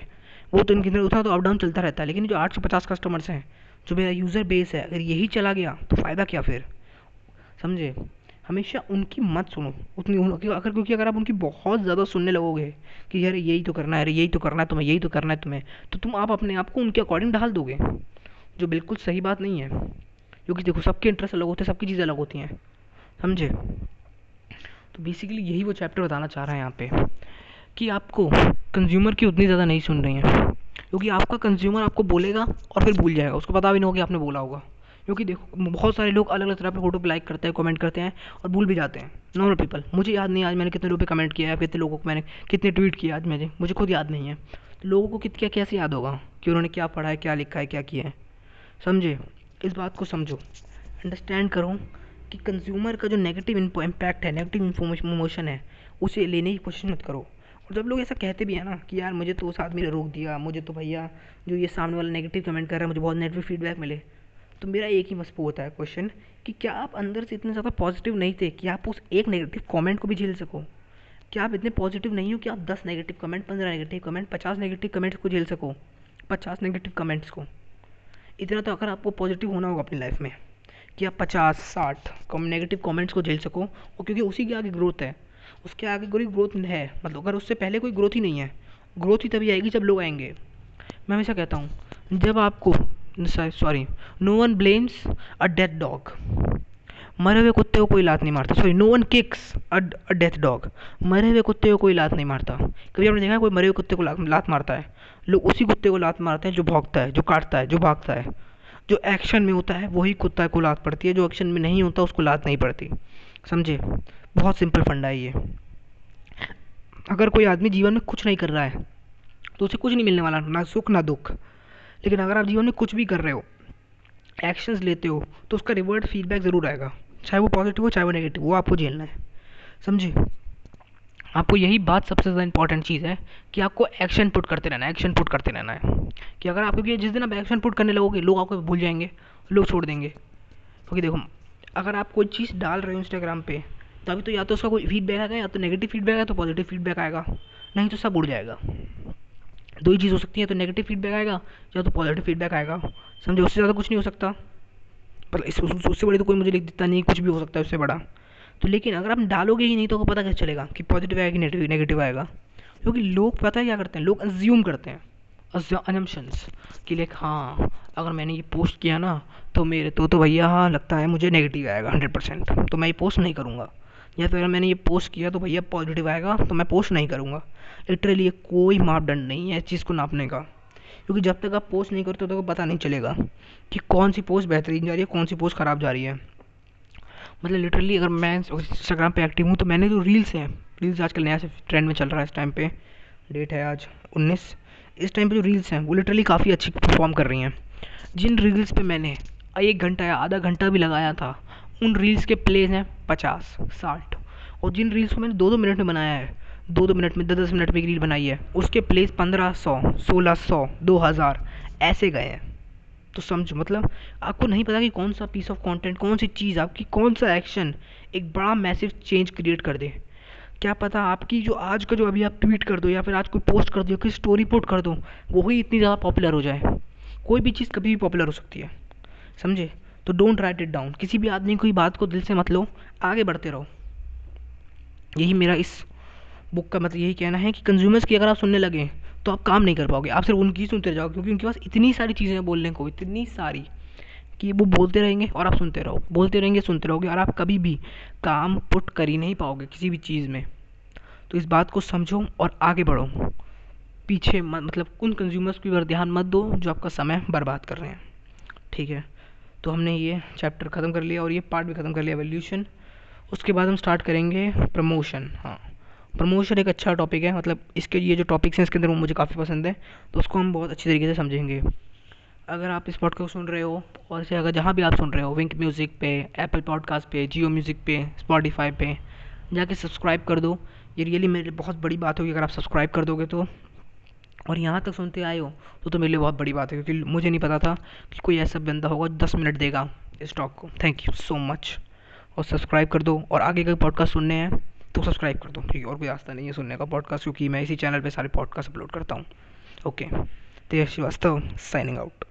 S1: वो तो इनके अंदर उतना तो अप डाउन चलता रहता है, लेकिन जो 850 कस्टमर्स हैं, जो मेरा यूज़र बेस है, अगर यही चला गया तो फ़ायदा क्या फिर? समझे? हमेशा उनकी मत सुनो, उतनी अगर, क्योंकि अगर आप उनकी बहुत ज़्यादा सुनने लगोगे कि यार यही तो करना है, अरे यही तो करना है तुम्हें, यही तो करना है तुम्हें तो तुम आप अपने आप को उनके अकॉर्डिंग डाल दोगे, जो बिल्कुल सही बात नहीं है। क्योंकि देखो, सबके इंटरेस्ट अलग होते हैं, सबकी चीज़ें अलग होती हैं। समझे? तो बेसिकली यही वो चैप्टर बताना चाह रहा है यहाँ पे। कि आपको कंज्यूमर की उतनी ज़्यादा नहीं सुन रही हैं। क्योंकि आपका कंज्यूमर आपको बोलेगा और फिर भूल जाएगा। उसको पता भी नहीं होगा कि आपने बोला होगा। क्योंकि देखो, बहुत सारे लोग अलग अलग तरह पे फ़ोटो पे लाइक करते हैं कमेंट करते हैं और भूल भी जाते हैं। नॉर्मल पीपल मुझे याद नहीं आज मैंने कितने पे कमेंट किया है, कितने लोगों को मैंने, कितने ट्वीट किया आज मैंने, मुझे खुद याद नहीं है। तो लोगों को कित, क्या, कैसे याद होगा कि उन्होंने क्या पढ़ा है, क्या लिखा है, क्या किया है? समझे? इस बात को समझो। अंडरस्टैंड करो कि कंज्यूमर का जो नेगेटिव इम्पैक्ट है नेगेटिव इमोशन है, उसे लेने की कोशिश मत करो। जब लोग ऐसा कहते भी हैं ना कि यार मुझे तो उस आदमी ने रोक दिया, मुझे तो भैया जो ये सामने वाला नेगेटिव कमेंट कर रहा है, मुझे बहुत नेगेटिव फीडबैक मिले। तो मेरा एक ही मसपू होता है क्वेश्चन कि क्या आप अंदर से इतने ज़्यादा पॉजिटिव नहीं थे कि आप उस एक नेगेटिव कमेंट को भी झेल सको? क्या आप इतने पॉजिटिव नहीं हो कि आप दस नेगेटिव कमेंट पंद्रह नेगेटिव कमेंट पचास नेगेटिव कमेंट्स को झेल सको? पचास नेगेटिव कमेंट्स को। इतना तो अगर आपको पॉजिटिव होना होगा अपनी लाइफ में कि आप पचास, साठ कम नेगेटिव कमेंट्स को झेल सको, और क्योंकि उसी की आगे ग्रोथ है। उसके आगे कोई ग्रोथ है मतलब अगर उससे पहले कोई ग्रोथ ही नहीं है ग्रोथ ही तभी आएगी जब लोग आएँगे। मैं हमेशा कहता हूँ, जब आपको sorry no one blames a death dog मरे हुए कुत्ते को कोई लात नहीं मारता। Sorry no one kicks a death dog मरे हुए कुत्ते को कोई लात नहीं मारता। कभी आपने देखा कोई मरे हुए कुत्ते को लात मारता है? लोग उसी कुत्ते को लात मारते हैं जो भौंकता है, जो काटता है, जो भागता है। जो एक्शन में होता है, वही कुत्ता को लात पड़ती है। जो एक्शन में नहीं होता, उसको लात नहीं पड़ती। समझे? बहुत सिंपल फंडा है ये। अगर कोई आदमी जीवन में कुछ नहीं कर रहा है तो उसे कुछ नहीं मिलने वाला, ना सुख, ना दुख। लेकिन अगर आप जीवन में कुछ भी कर रहे हो एक्शंस लेते हो तो उसका रिवर्ड फीडबैक ज़रूर आएगा। चाहे वो पॉजिटिव हो, चाहे वो नेगेटिव वो आपको झेलना है। समझे? आपको यही बात सबसे ज़्यादा इंपॉर्टेंट चीज़ है कि आपको एक्शन पुट करते रहना है एक्शन पुट करते रहना है। कि अगर आप क्योंकि जिस दिन आप एक्शन पुट करने लगोगे, लोग आपको भूल जाएँगे, लोग छोड़ देंगे। क्योंकि देखो, अगर आप कोई चीज़ डाल रहे हो इंस्टाग्राम पे तो अभी तो या तो उसका कोई फीडबैक आएगा या तो नेगेटिव फीडबैक आएगा तो पॉजिटिव फीडबैक आएगा। नहीं तो सब उड़ जाएगा। दो ही चीज़ हो सकती है तो नेगेटिव फीडबैक आएगा, या तो पॉजिटिव फीडबैक आएगा। समझो, उससे ज़्यादा कुछ नहीं हो सकता। पर इस उससे बड़ी तो कोई मुझे लिख देता नहीं कुछ भी हो सकता है उससे बड़ा। तो लेकिन अगर आप डालोगे ही नहीं तो पता कैसे चलेगा कि पॉजिटिव आएगा कि नेगेटिव आएगा। क्योंकि लोग पता है क्या करते हैं? लोग अज्यूम करते हैं। अजम्पन्स कि लाइक हाँ अगर मैंने ये पोस्ट किया ना तो मेरे तो तो भैया हाँ लगता है मुझे नेगेटिव आएगा हंड्रेड परसेंट तो मैं ये पोस्ट नहीं करूँगा। या फिर अगर मैंने ये पोस्ट किया तो भैया पॉजिटिव आएगा तो मैं पोस्ट नहीं करूँगा। लिटरली ये कोई मापदंड नहीं है इस चीज़ को नापने का। क्योंकि जब तक आप पोस्ट नहीं करते तो पता नहीं चलेगा कि कौन सी पोस्ट बेहतरीन जा रही है, कौन सी पोस्ट ख़राब जा रही है। मतलब लिटरली अगर मैं इंस्टाग्राम पे एक्टिव हूँ तो मैंने जो रील्स हैं रील्स आजकल नया ट्रेंड में चल रहा है इस टाइम पे। डेट है आज उन्नीस। इस टाइम पे जो रील्स हैं, वो लिटरली काफ़ी अच्छी परफॉर्म कर रही हैं। जिन रील्स पे मैंने एक घंटा या आधा घंटा भी लगाया था उन रील्स के प्लेज हैं पचास, साठ। और जिन रील्स को मैंने दो दो मिनट में बनाया है दो दो मिनट में दस दस मिनट में एक रील बनाई है, उसके प्लेस पंद्रह सौ, सोलह सौ, दो हज़ार, ऐसे गए हैं। तो समझो मतलब आपको नहीं पता कि कौन सा पीस ऑफ़ कंटेंट कौन सी चीज़ आपकी, कौन सा एक्शन एक बड़ा मैसिव चेंज क्रिएट कर दे। क्या पता आपकी जो आज का जो अभी आप ट्वीट कर दो या फिर आज कोई पोस्ट कर दो या कोई स्टोरी पोस्ट कर दो वही इतनी ज़्यादा पॉपुलर हो जाए। कोई भी चीज़ कभी भी पॉपुलर हो सकती है। समझे? तो डोंट राइट इट डाउन किसी भी आदमी की बात को दिल से मत लो. आगे बढ़ते रहो. यही मेरा इस बुक का मतलब यही कहना है कि कंज्यूमर्स की अगर आप सुनने लगे तो आप काम नहीं कर पाओगे. आप सिर्फ़ उनकी सुनते रह जाओगे, क्योंकि उनके पास इतनी सारी चीज़ें हैं बोलने को, इतनी सारी, कि वो बोलते रहेंगे और आप सुनते रहो. बोलते रहेंगे, सुनते रहोगे और आप कभी भी काम पुट कर ही नहीं पाओगे किसी भी चीज़ में. तो इस बात को समझो और आगे बढ़ो. पीछे मत मतलब उन कंज्यूमर्स की ओर ध्यान मत दो जो आपका समय बर्बाद कर रहे हैं. ठीक है? तो हमने ये चैप्टर ख़त्म कर लिया और ये पार्ट भी ख़त्म कर लिया एवोल्यूशन उसके बाद हम स्टार्ट करेंगे प्रमोशन हाँ. प्रमोशन एक अच्छा टॉपिक है मतलब इसके ये जो टॉपिक्स हैं इसके अंदर वो मुझे काफ़ी पसंद है तो उसको हम बहुत अच्छी तरीके से समझेंगे. अगर आप इस पॉडकास्ट को सुन रहे हो और इसे अगर जहाँ भी आप सुन रहे हो विंक म्यूज़िक पे एप्पल पॉडकास्ट पे जियो म्यूज़िक पे स्पॉटिफाई पे, जाके सब्सक्राइब कर दो. ये रियली मेरे लिए बहुत बड़ी बात होगी अगर आप सब्सक्राइब कर दोगे तो. और यहाँ तक सुनते आए हो तो तो मेरे लिए बहुत बड़ी बात है, क्योंकि मुझे नहीं पता था कि कोई ऐसा बंदा होगा दस मिनट देगा इस टॉक को। थैंक यू सो मच और सब्सक्राइब कर दो, और आगे का पॉडकास्ट सुनने हैं तो सब्सक्राइब कर दो। ठीक है, और कोई रास्ता नहीं है सुनने का पॉडकास्ट क्योंकि मैं इसी चैनल पर सारे पॉडकास्ट अपलोड करता हूँ। Okay Tej Srivastava signing out